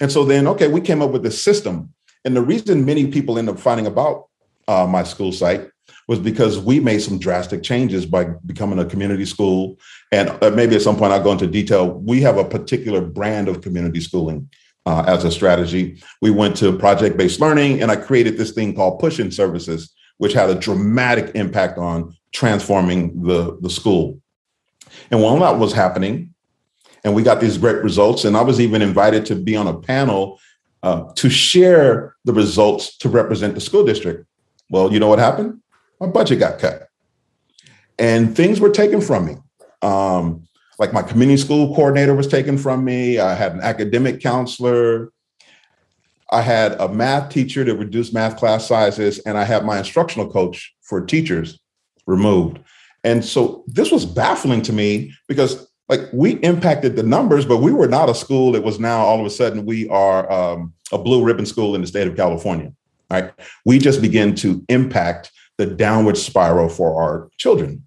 And so then, okay, we came up with this system. And the reason many people end up finding about uh, my school site was because we made some drastic changes by becoming a community school. And uh, maybe at some point I'll go into detail. We have a particular brand of community schooling uh, as a strategy. We went to project based learning, and I created this thing called push in services, which had a dramatic impact on transforming the, the school. And while that was happening, and we got these great results, and I was even invited to be on a panel uh, to share the results to represent the school district. Well, you know what happened? My budget got cut, and things were taken from me. Um, like my community school coordinator was taken from me. I had an academic counselor. I had a math teacher to reduce math class sizes, and I had my instructional coach for teachers removed. And so this was baffling to me because like we impacted the numbers, but we were not a school that was now all of a sudden we are um, a blue ribbon school in the state of California. Right? We just begin to impact the downward spiral for our children.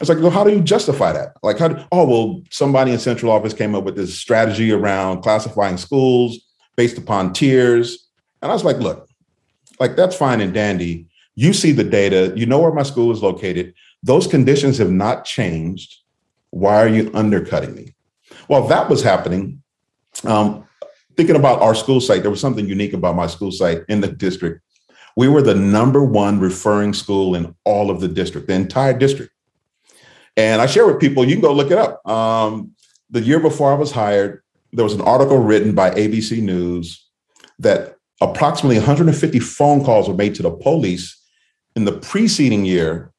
It's like, well, how do you justify that? Like, how? Do, oh, well, somebody in central office came up with this strategy around classifying schools based upon tiers, and I was like, look, like that's fine and dandy. You see the data, you know where my school is located. Those conditions have not changed. Why are you undercutting me? While that was happening, um, thinking about our school site, there was something unique about my school site in the district. We were the number one referring school in all of the district, the entire district. And I share with people, you can go look it up. Um, the year before I was hired, there was an article written by ABC News that approximately 150 phone calls were made to the police in the preceding year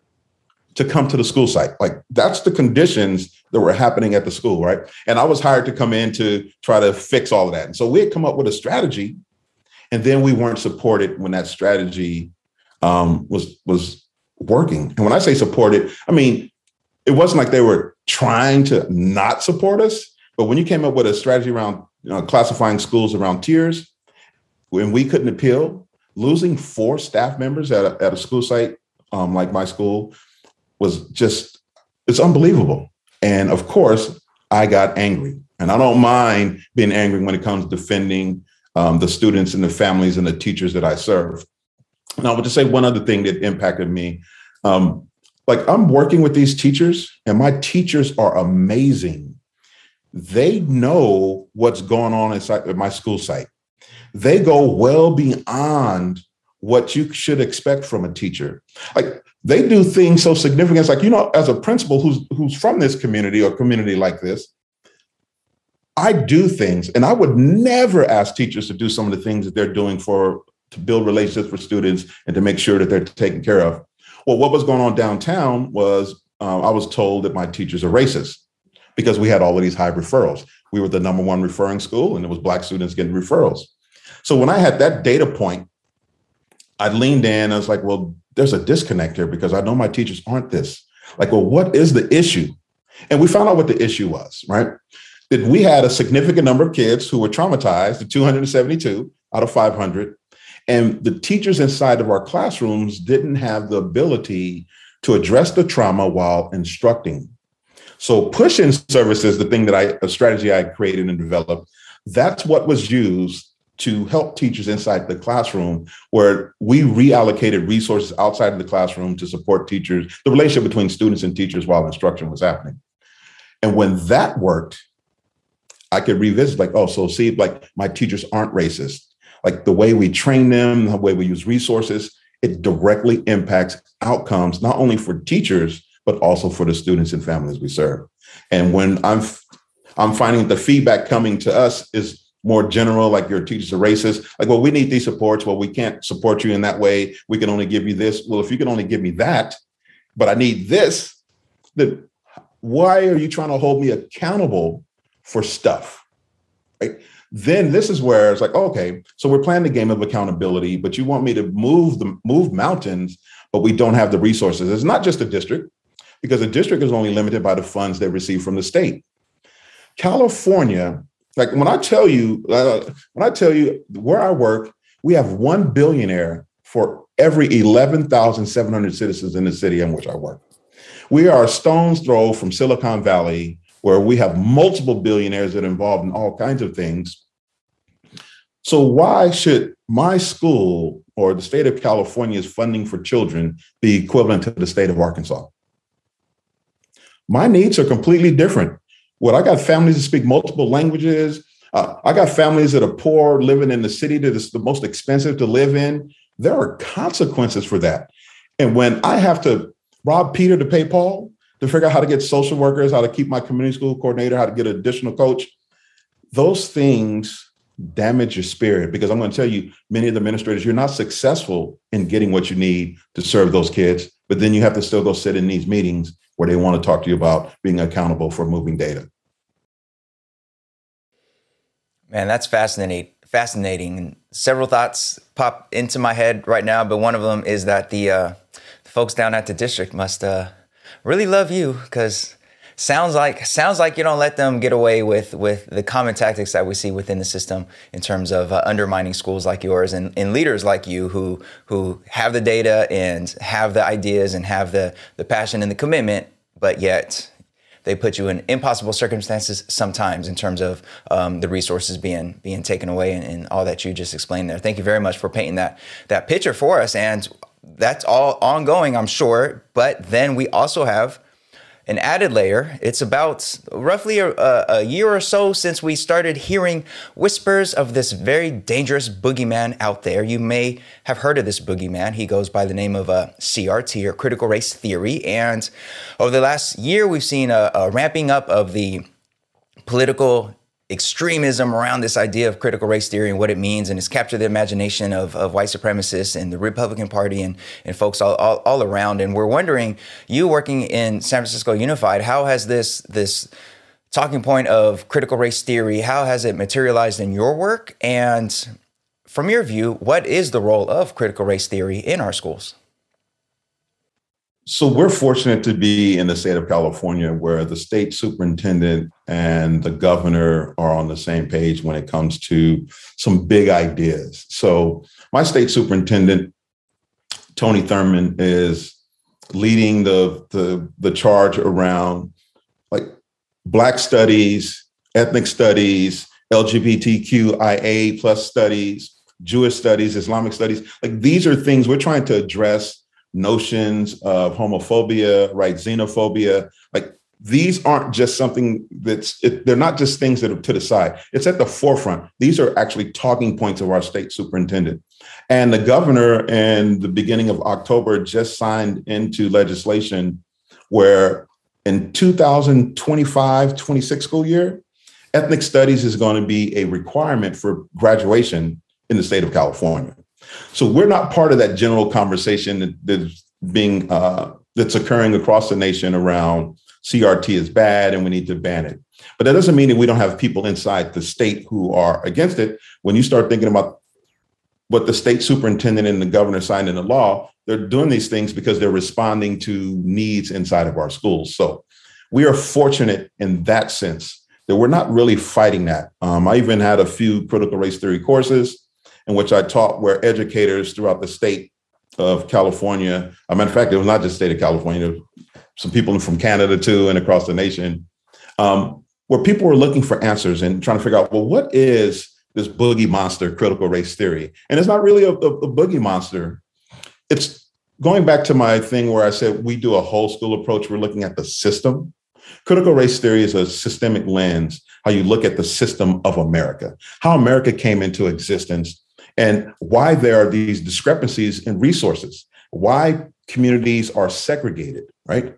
to come to the school site. Like that's the conditions that were happening at the school, right? And I was hired to come in to try to fix all of that. And so we had come up with a strategy, and then we weren't supported when that strategy um, was was working. And when I say supported, I mean it wasn't like they were trying to not support us, but when you came up with a strategy around you know, classifying schools around tiers, when we couldn't appeal, losing four staff members at a, at a school site um, like my school was just it's unbelievable. And of course, I got angry, and I don't mind being angry when it comes to defending um, the students and the families and the teachers that I serve. And I would just say one other thing that impacted me. Um, like I'm working with these teachers, and my teachers are amazing. They know what's going on inside my school site. They go well beyond what you should expect from a teacher. Like they do things so significant. It's like, you know, as a principal who's who's from this community or community like this, I do things and I would never ask teachers to do some of the things that they're doing for to build relationships for students and to make sure that they're taken care of. Well, what was going on downtown was um, I was told that my teachers are racist because we had all of these high referrals. We were the number one referring school, and it was black students getting referrals. So when I had that data point, I leaned in. I was like, well, there's a disconnect here because I know my teachers aren't this. Like, well, what is the issue? And we found out what the issue was, right? That we had a significant number of kids who were traumatized, the 272 out of 500. And the teachers inside of our classrooms didn't have the ability to address the trauma while instructing. So push-in services, the thing that I, a strategy I created and developed, that's what was used to help teachers inside the classroom where we reallocated resources outside of the classroom to support teachers, the relationship between students and teachers while instruction was happening. And when that worked, I could revisit like, oh, so see, like my teachers aren't racist. Like the way we train them, the way we use resources, it directly impacts outcomes, not only for teachers, but also for the students and families we serve. And when I'm I'm finding the feedback coming to us is more general, like your teachers are racist. Like, well, we need these supports. Well, we can't support you in that way. We can only give you this. Well, if you can only give me that, but I need this, then why are you trying to hold me accountable for stuff? Right. Then this is where it's like, okay, so we're playing the game of accountability, but you want me to move the move mountains, but we don't have the resources. It's not just a district, because a district is only limited by the funds they receive from the state. California like when I tell you, uh, when I tell you where I work, we have one billionaire for every 11,700 citizens in the city in which I work. We are a stone's throw from Silicon Valley, where we have multiple billionaires that are involved in all kinds of things. So, why should my school or the state of California's funding for children be equivalent to the state of Arkansas? My needs are completely different. What I got families that speak multiple languages. Uh, I got families that are poor, living in the city that is the most expensive to live in. There are consequences for that. And when I have to rob Peter to pay Paul to figure out how to get social workers, how to keep my community school coordinator, how to get an additional coach, those things damage your spirit because I'm going to tell you, many of the administrators, you're not successful in getting what you need to serve those kids, but then you have to still go sit in these meetings where they want to talk to you about being accountable for moving data. Man, that's fascinating. Fascinating. Several thoughts pop into my head right now, but one of them is that the, uh, the folks down at the district must uh, really love you because sounds like sounds like you don't let them get away with with the common tactics that we see within the system in terms of uh, undermining schools like yours and, and leaders like you who who have the data and have the ideas and have the the passion and the commitment but yet they put you in impossible circumstances sometimes in terms of um, the resources being being taken away and, and, all that you just explained there. Thank you very much for painting that that picture for us, and that's all ongoing, I'm sure. But then we also have an added layer. It's about roughly a, a, year or so since we started hearing whispers of this very dangerous boogeyman out there. You may have heard of this boogeyman. He goes by the name of a uh, CRT or critical race theory. And over the last year, we've seen a, a ramping up of the political extremism around this idea of critical race theory and what it means, and it's captured the imagination of, of white supremacists and the Republican Party and, and folks all, all, all around. And we're wondering, you working in San Francisco Unified, how has this this talking point of critical race theory, how has it materialized in your work? And from your view, what is the role of critical race theory in our schools? So we're fortunate to be in the state of California where the state superintendent and the governor are on the same page when it comes to some big ideas. So my state superintendent, Tony Thurmond, is leading the the, the charge around like black studies, ethnic studies, LGBTQIA plus studies, Jewish studies, Islamic studies. Like these are things we're trying to address notions of homophobia, right? Xenophobia, like these aren't just something that's it, they're not just things that are to the side. It's at the forefront. These are actually talking points of our state superintendent. And the governor in the beginning of october just signed into legislation where in 2025 26 school year ethnic studies is going to be a requirement for graduation in the state of california so we're not part of that general conversation that's being uh, that's occurring across the nation around CRT is bad and we need to ban it. But that doesn't mean that we don't have people inside the state who are against it. When you start thinking about what the state superintendent and the governor signed in the law, they're doing these things because they're responding to needs inside of our schools. So we are fortunate in that sense that we're not really fighting that. Um, I even had a few critical race theory courses in which I taught where educators throughout the state of California, a matter of fact, it was not just state of California, some people from Canada too, and across the nation, um, where people were looking for answers and trying to figure out, well, what is this boogie monster critical race theory? And it's not really a, a, a boogie monster. It's going back to my thing where I said we do a whole school approach. We're looking at the system. Critical race theory is a systemic lens, how you look at the system of America, how America came into existence and why there are these discrepancies in resources, why communities are segregated, right?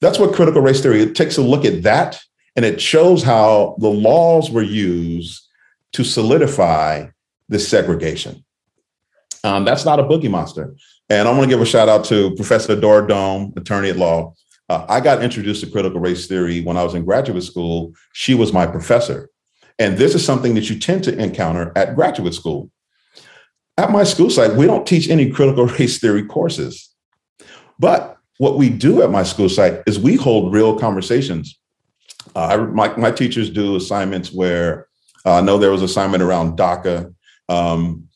That's what critical race theory, it takes a look at that and it shows how the laws were used to solidify this segregation. Um, that's not a boogie monster. And I'm going to give a shout out to Professor Dora Dohm, attorney at law. Uh, I got introduced to critical race theory when I was in graduate school. She was my professor. And this is something that you tend to encounter at graduate school. At my school site, we don't teach any critical race theory courses. But what we do at my school site is we hold real conversations. Uh, I, my, my teachers do assignments where uh, I know there was assignment around DACA. Um,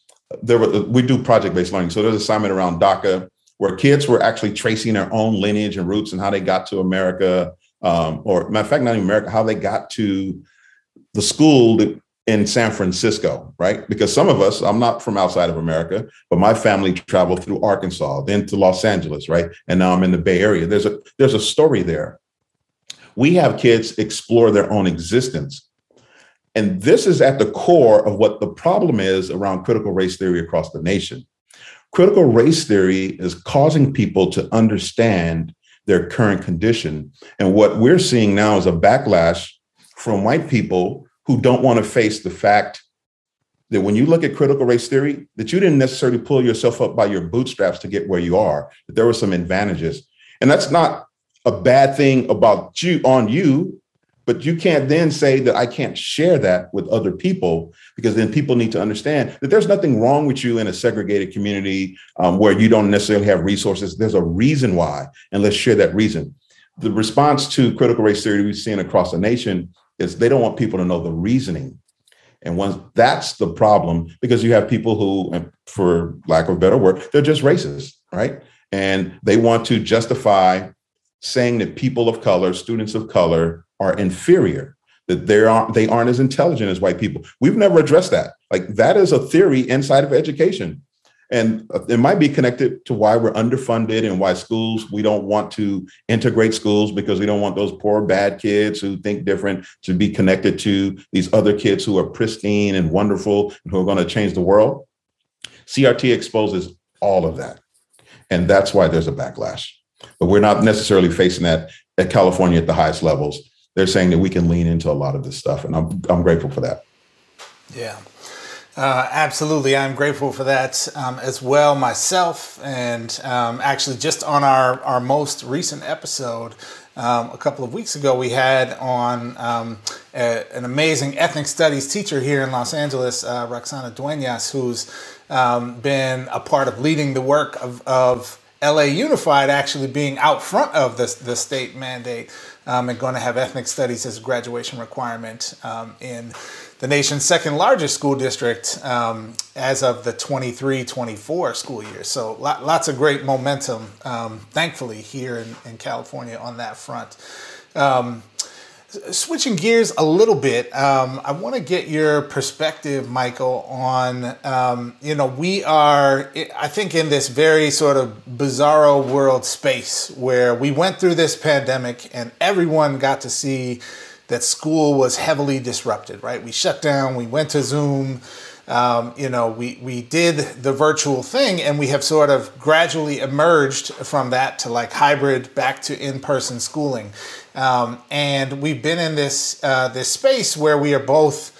there were, we do project-based learning. So there's an assignment around DACA where kids were actually tracing their own lineage and roots and how they got to America, um, or matter of fact, not even America, how they got to the school that in San Francisco, right? Because some of us, I'm not from outside of America, but my family traveled through Arkansas, then to Los Angeles, right? And now I'm in the Bay Area. There's a there's a story there. We have kids explore their own existence. And this is at the core of what the problem is around critical race theory across the nation. Critical race theory is causing people to understand their current condition. And what we're seeing now is a backlash from white people who don't want to face the fact that when you look at critical race theory, that you didn't necessarily pull yourself up by your bootstraps to get where you are, that there were some advantages. And that's not a bad thing about you on you, but you can't then say that I can't share that with other people because then people need to understand that there's nothing wrong with you in a segregated community um, where you don't necessarily have resources. There's a reason why, and let's share that reason. The response to critical race theory we've seen across the nation is they don't want people to know the reasoning. And once that's the problem, because you have people who, for lack of a better word, they're just racist, right? And they want to justify saying that people of color, students of color, are inferior, that they aren't they aren't as intelligent as white people. We've never addressed that. Like that is a theory inside of education. And uh, it might be connected to why we're underfunded and why schools, we don't want to integrate schools because we don't want those poor, bad kids who think different to be connected to these other kids who are pristine and wonderful and who are going to change the world. CRT exposes all of that. And that's why there's a backlash. But we're not necessarily facing that at California at the highest levels. They're saying that we can lean into a lot of this stuff. And I'm, I'm grateful for that. Yeah. Uh, absolutely, I'm grateful for that um, as well myself. And um, actually, just on our, our most recent episode, um, a couple of weeks ago, we had on um, a, an amazing ethnic studies teacher here in Los Angeles, uh, Roxana Duenas, who's um, been a part of leading the work of, of LA Unified actually being out front of the, the state mandate um, and going to have ethnic studies as a graduation requirement um, in the nation's second largest school district um, as of the 23 24 school year. So lots of great momentum, um, thankfully, here in, in, California on that front. Um, switching gears a little bit, um, I want to get your perspective, Michael, on, um, you know, we are, I think, in this very sort of bizarro world space where we went through this pandemic and everyone got to see that school was heavily disrupted, right? We shut down, we went to Zoom. Um, you know, we, we did the virtual thing and we have sort of gradually emerged from that to like hybrid back to in person schooling. Um, and we've been in this uh, this space where we are both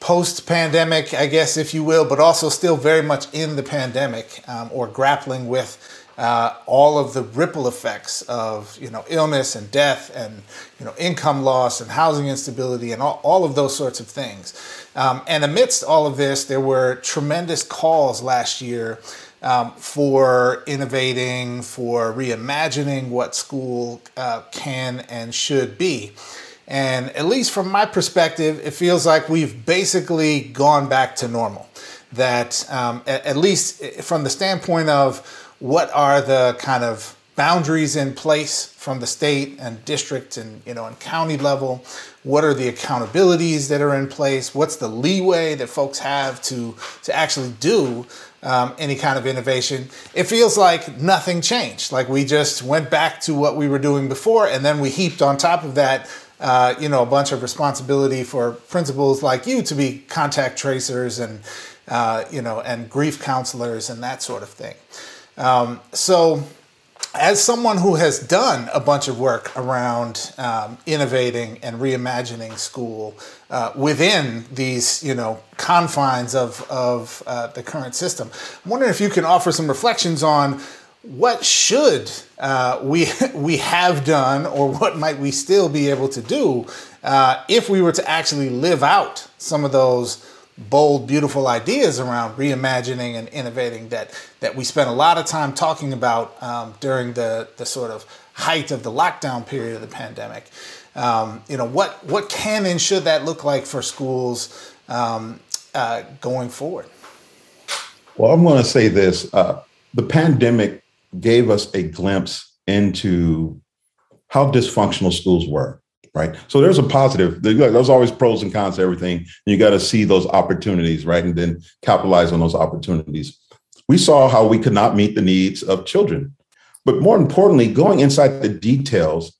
post pandemic, I guess, if you will, but also still very much in the pandemic um, or grappling with uh, all of the ripple effects of you know illness and death and you know income loss and housing instability and all, all of those sorts of things. Um, and amidst all of this, there were tremendous calls last year um, for innovating, for reimagining what school uh, can and should be. And at least from my perspective, it feels like we've basically gone back to normal. That, um, at, at least from the standpoint of what are the kind of boundaries in place from the state and district and you know and county level what are the accountabilities that are in place what's the leeway that folks have to to actually do um, any kind of innovation, it feels like nothing changed. Like we just went back to what we were doing before, and then we heaped on top of that, uh, you know, a bunch of responsibility for principals like you to be contact tracers and, uh, you know, and grief counselors and that sort of thing. Um, so as someone who has done a bunch of work around um, innovating and reimagining school uh, within these, you know, confines of, of uh, the current system, I'm wondering if you can offer some reflections on what should uh, we we have done, or what might we still be able to do uh, if we were to actually live out some of those bold, beautiful ideas around reimagining and innovating that that we spent a lot of time talking about um, during the the sort of height of the lockdown period of the pandemic. Um, you know, what what can and should that look like for schools um, uh, going forward? Well, I'm going to say this: uh, the pandemic gave us a glimpse into how dysfunctional schools were right? So there's a positive. There's always pros and cons to everything. You got to see those opportunities, right? And then capitalize on those opportunities. We saw how we could not meet the needs of children. But more importantly, going inside the details,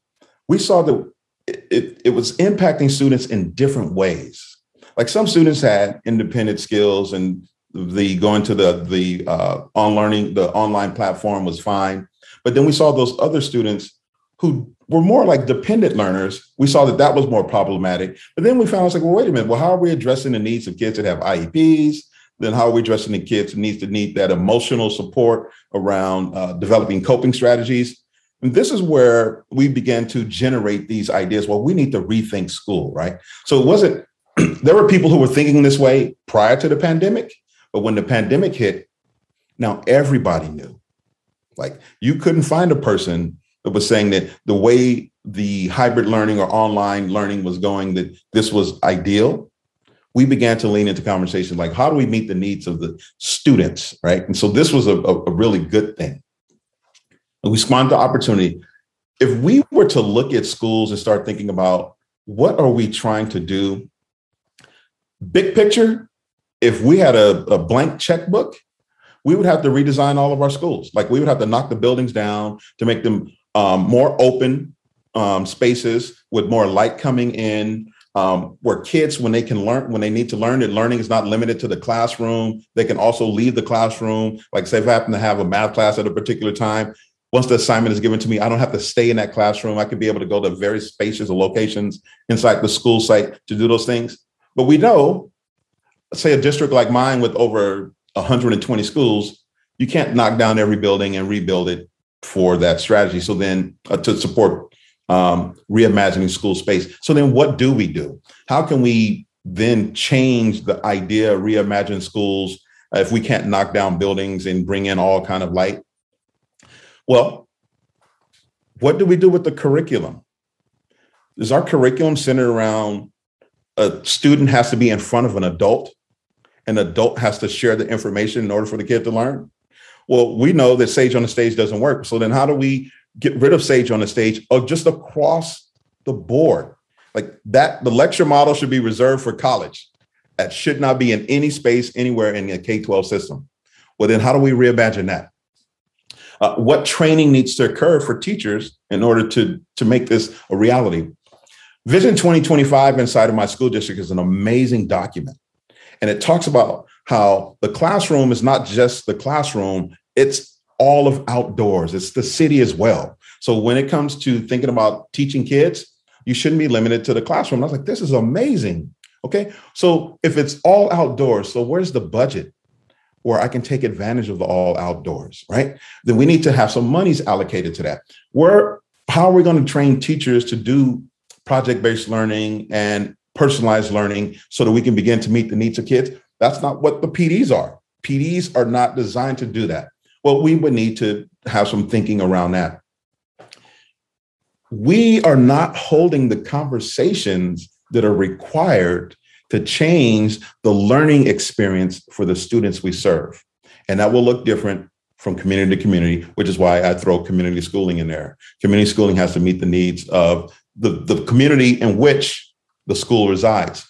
we saw that it, it, it was impacting students in different ways. Like some students had independent skills and the going to the the uh, on learning the online platform was fine but then we saw those other students who were more like dependent learners, we saw that that was more problematic. But then we found, out, like, well, wait a minute. Well, how are we addressing the needs of kids that have IEPs? Then how are we addressing the kids who needs to need that emotional support around uh, developing coping strategies? And this is where we began to generate these ideas. Well, we need to rethink school, right? So it wasn't, there were people who were thinking this way prior to the pandemic, but when the pandemic hit, now everybody knew. Like you couldn't find a person was saying that the way the hybrid learning or online learning was going, that this was ideal. We began to lean into conversations like, how do we meet the needs of the students, right? And so this was a, a really good thing. And we spawned the opportunity. if we were to look at schools and start thinking about what are we trying to do, big picture, if we had a, a blank checkbook, we would have to redesign all of our schools. Like we would have to knock the buildings down to make them um, more open um, spaces with more light coming in, um, where kids, when they can learn, when they need to learn, that learning is not limited to the classroom. They can also leave the classroom. Like, say, if I happen to have a math class at a particular time, once the assignment is given to me, I don't have to stay in that classroom. I could be able to go to various spaces locations inside the school site to do those things. But we know, say, a district like mine with over 120 schools, you can't knock down every building and rebuild it for that strategy. So then, uh, to support um, reimagining school space. So then what do we do? How can we then change the idea, of reimagine schools if we can't knock down buildings and bring in all kind of light? Well, what do we do with the curriculum? Is our curriculum centered around a student has to be in front of an adult? An adult has to share the information in order for the kid to learn? Well, we know that Sage on the stage doesn't work. So then how do we get rid of Sage on the stage or just across the board. Like that, the lecture model should be reserved for college. That should not be in any space anywhere in a K 12 system. Well, then how do we reimagine that? Uh, what training needs to occur for teachers in order to, to make this a reality? Vision 2025 inside of my school district is an amazing document. And it talks about how the classroom is not just the classroom, it's all of outdoors. It's the city as well. So when it comes to thinking about teaching kids, you shouldn't be limited to the classroom. I was like, this is amazing. Okay. So if it's all outdoors, so where's the budget where I can take advantage of the all outdoors, right? Then we need to have some monies allocated to that. Where, how are we going to train teachers to do project based learning and personalized learning so that we can begin to meet the needs of kids? That's not what the PDs are. PDs are not designed to do that. Well, we would need to have some thinking around that. We are not holding the conversations that are required to change the learning experience for the students we serve. And that will look different from community to community, which is why I throw community schooling in there. Community schooling has to meet the needs of the, the community in which the school resides.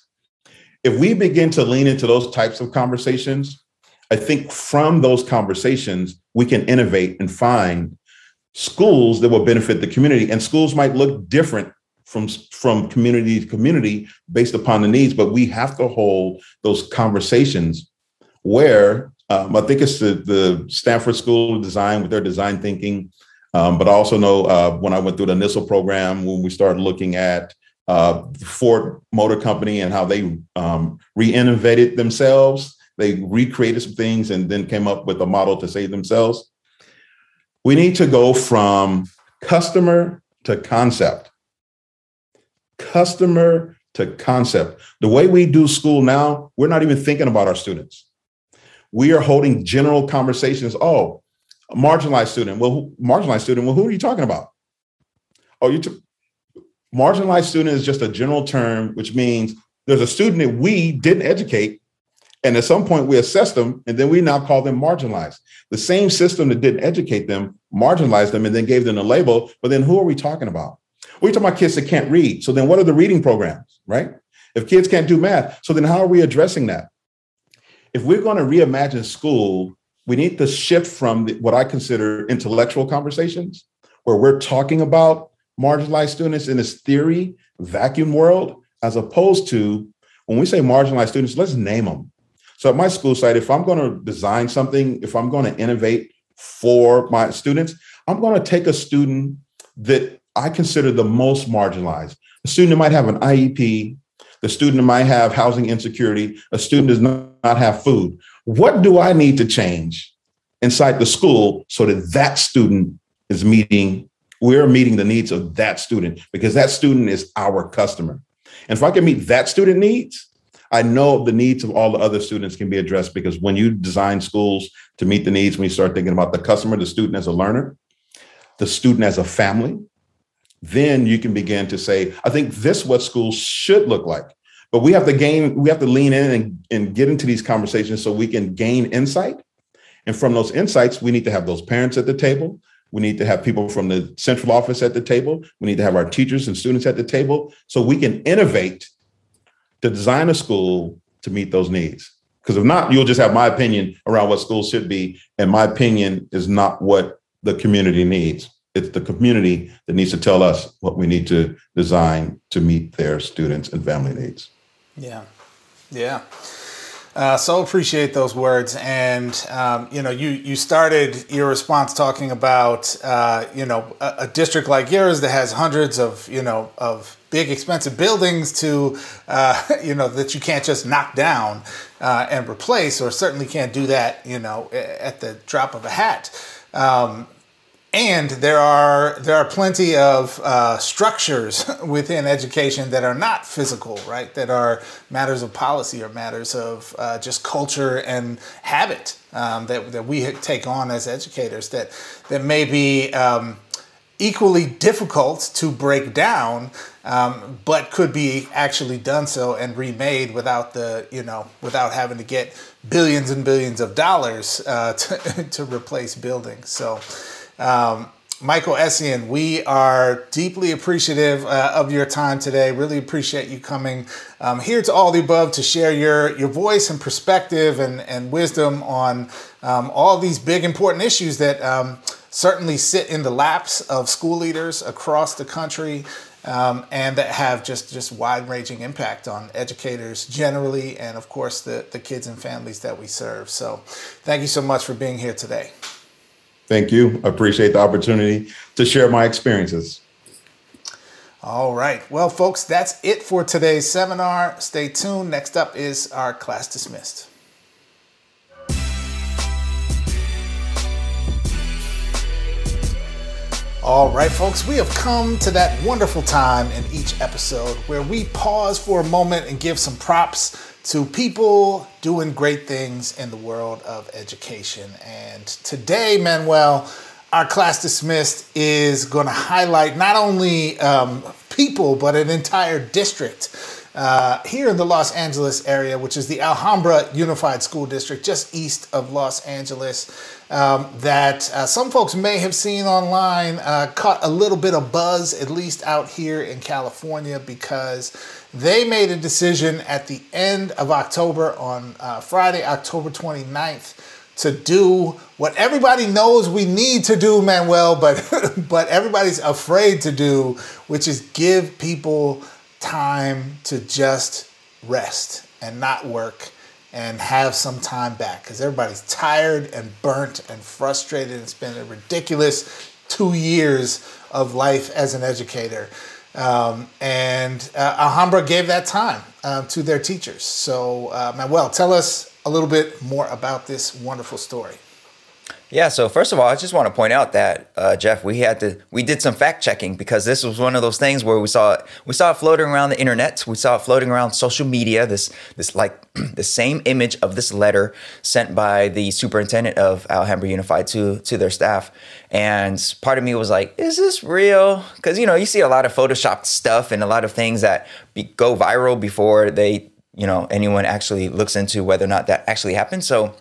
If we begin to lean into those types of conversations, I think from those conversations, we can innovate and find schools that will benefit the community. And schools might look different from, from community to community based upon the needs, but we have to hold those conversations where um, I think it's the, the Stanford School of Design with their design thinking. Um, but I also know uh, when I went through the NISL program, when we started looking at uh, Ford Motor Company and how they um, re-innovated themselves they recreated some things and then came up with a model to save themselves. We need to go from customer to concept. Customer to concept. The way we do school now, we're not even thinking about our students. We are holding general conversations. Oh, marginalized student. Well, marginalized student. Well, who are you talking about? Oh, you. T- marginalized student is just a general term, which means there's a student that we didn't educate and at some point, we assess them, and then we now call them marginalized. The same system that didn't educate them marginalized them and then gave them a label. But then who are we talking about? We're talking about kids that can't read. So then what are the reading programs, right? If kids can't do math, so then how are we addressing that? If we're going to reimagine school, we need to shift from what I consider intellectual conversations, where we're talking about marginalized students in this theory vacuum world, as opposed to when we say marginalized students, let's name them. So at my school site, if I'm going to design something, if I'm going to innovate for my students, I'm going to take a student that I consider the most marginalized. A student that might have an IEP, the student that might have housing insecurity, a student does not have food. What do I need to change inside the school so that that student is meeting, we're meeting the needs of that student because that student is our customer. And if I can meet that student needs, I know the needs of all the other students can be addressed because when you design schools to meet the needs, when you start thinking about the customer, the student as a learner, the student as a family, then you can begin to say, I think this what schools should look like. But we have to gain, we have to lean in and, and get into these conversations so we can gain insight. And from those insights, we need to have those parents at the table. We need to have people from the central office at the table. We need to have our teachers and students at the table so we can innovate to design a school to meet those needs. Because if not, you'll just have my opinion around what schools should be. And my opinion is not what the community needs. It's the community that needs to tell us what we need to design to meet their students and family needs. Yeah. Yeah. Uh, so appreciate those words, and um, you know, you you started your response talking about uh, you know a, a, district like yours that has hundreds of you know of big expensive buildings to uh, you know that you can't just knock down uh, and replace, or certainly can't do that you know at the drop of a hat. Um, and there are there are plenty of uh, structures within education that are not physical, right? That are matters of policy or matters of uh, just culture and habit um, that that we take on as educators that that may be. Um, equally difficult to break down, um, but could be actually done so and remade without the you know without having to get billions and billions of dollars uh, to, to replace buildings. So. Um, Michael Essien, we are deeply appreciative uh, of your time today. Really appreciate you coming um, here to All the Above to share your, your voice and perspective and, and wisdom on um, all these big, important issues that um, certainly sit in the laps of school leaders across the country um, and that have just, just wide ranging impact on educators generally and, of course, the, the kids and families that we serve. So, thank you so much for being here today. Thank you. I appreciate the opportunity to share my experiences. All right. Well, folks, that's it for today's seminar. Stay tuned. Next up is our class dismissed. All right, folks, we have come to that wonderful time in each episode where we pause for a moment and give some props to people doing great things in the world of education. And today, Manuel, our class dismissed is going to highlight not only um, people, but an entire district uh, here in the Los Angeles area, which is the Alhambra Unified School District, just east of Los Angeles, um, that uh, some folks may have seen online, uh, caught a little bit of buzz, at least out here in California, because they made a decision at the end of October on uh, Friday, October 29th, to do what everybody knows we need to do, Manuel, but but everybody's afraid to do, which is give people time to just rest and not work and have some time back because everybody's tired and burnt and frustrated. It's been a ridiculous two years of life as an educator. Um, and uh, Alhambra gave that time uh, to their teachers. So, uh, Manuel, tell us a little bit more about this wonderful story. Yeah. So first of all, I just want to point out that uh, Jeff, we had to we did some fact checking because this was one of those things where we saw we saw it floating around the internet. We saw it floating around social media. This this like the same image of this letter sent by the superintendent of Alhambra Unified to to their staff. And part of me was like, is this real? Because you know you see a lot of photoshopped stuff and a lot of things that be, go viral before they you know anyone actually looks into whether or not that actually happened. So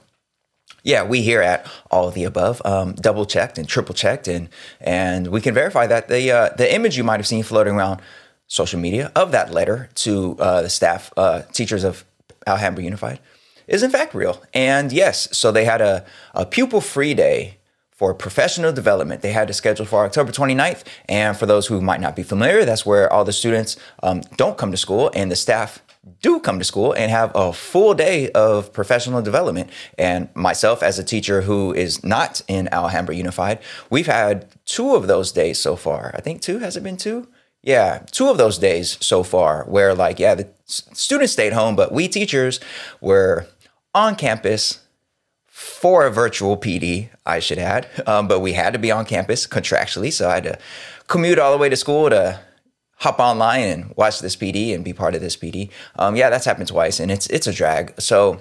yeah, we here at all of the above um, double checked and triple checked, and and we can verify that the uh, the image you might have seen floating around social media of that letter to uh, the staff uh, teachers of Alhambra Unified is in fact real. And yes, so they had a, a pupil free day for professional development. They had to schedule for October 29th. And for those who might not be familiar, that's where all the students um, don't come to school and the staff do come to school and have a full day of professional development. And myself, as a teacher who is not in Alhambra Unified, we've had two of those days so far. I think two. Has it been two? Yeah, two of those days so far where, like, yeah, the students stayed home, but we teachers were on campus for a virtual PD, I should add. Um, but we had to be on campus contractually. So I had to commute all the way to school to hop online and watch this PD and be part of this PD. Um, yeah, that's happened twice, and it's it's a drag. So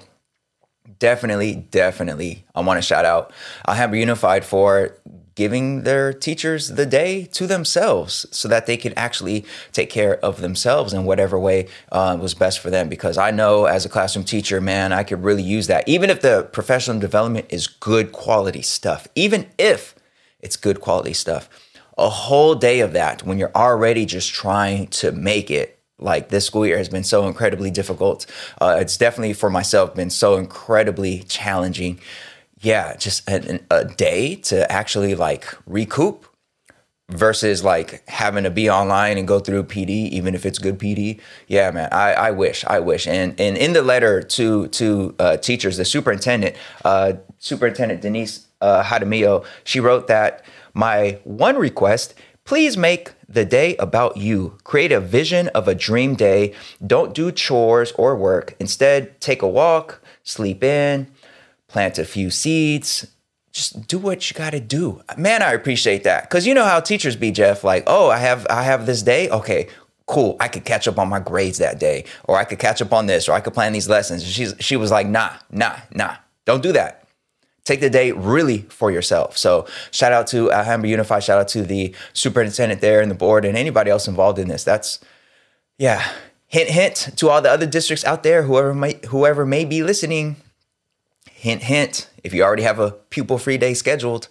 definitely, definitely, I want to shout out Alhambra Unified for giving their teachers the day to themselves so that they could actually take care of themselves in whatever way uh, was best for them. Because I know as a classroom teacher, man, I could really use that. Even if the professional development is good quality stuff, even if it's good quality stuff. A whole day of that when you're already just trying to make it. Like this school year has been so incredibly difficult. Uh, it's definitely for myself been so incredibly challenging. Yeah, just a, a day to actually like recoup versus like having to be online and go through PD, even if it's good PD. Yeah, man, I, I wish, I wish. And and in the letter to to uh, teachers, the superintendent, uh, Superintendent Denise uh, Jaramillo, she wrote that my one request. Please make the day about you. Create a vision of a dream day. Don't do chores or work. Instead, take a walk, sleep in, plant a few seeds, just do what you got to do. Man, I appreciate that. Cuz you know how teachers be, Jeff, like, "Oh, I have I have this day. Okay, cool. I could catch up on my grades that day or I could catch up on this or I could plan these lessons." And she's she was like, "Nah, nah, nah. Don't do that." Take the day really for yourself. So, shout out to Alhambra Unified, shout out to the superintendent there and the board and anybody else involved in this. That's yeah. Hint hint to all the other districts out there, whoever might whoever may be listening, hint, hint, if you already have a pupil free day scheduled,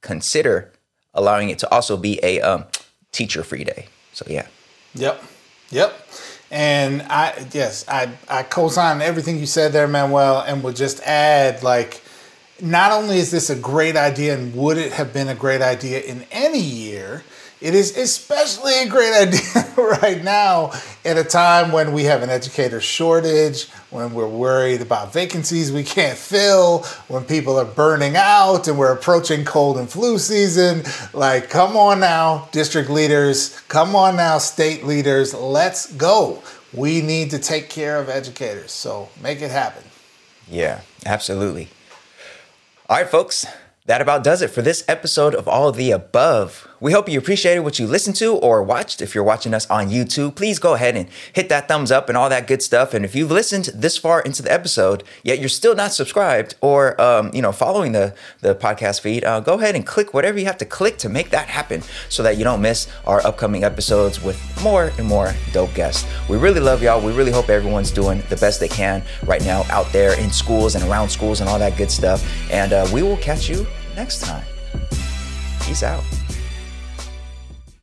consider allowing it to also be a um, teacher free day. So, yeah. Yep. Yep. And I, yes, I, I co sign everything you said there, Manuel, and will just add like, not only is this a great idea and would it have been a great idea in any year, it is especially a great idea right now at a time when we have an educator shortage, when we're worried about vacancies we can't fill, when people are burning out and we're approaching cold and flu season. Like, come on now, district leaders, come on now, state leaders, let's go. We need to take care of educators. So make it happen. Yeah, absolutely. All right, folks that about does it for this episode of All of the Above. We hope you appreciated what you listened to or watched. If you're watching us on YouTube, please go ahead and hit that thumbs up and all that good stuff. And if you've listened this far into the episode, yet you're still not subscribed or um, you know following the the podcast feed, uh, go ahead and click whatever you have to click to make that happen, so that you don't miss our upcoming episodes with more and more dope guests. We really love y'all. We really hope everyone's doing the best they can right now out there in schools and around schools and all that good stuff. And uh, we will catch you next time. Peace out.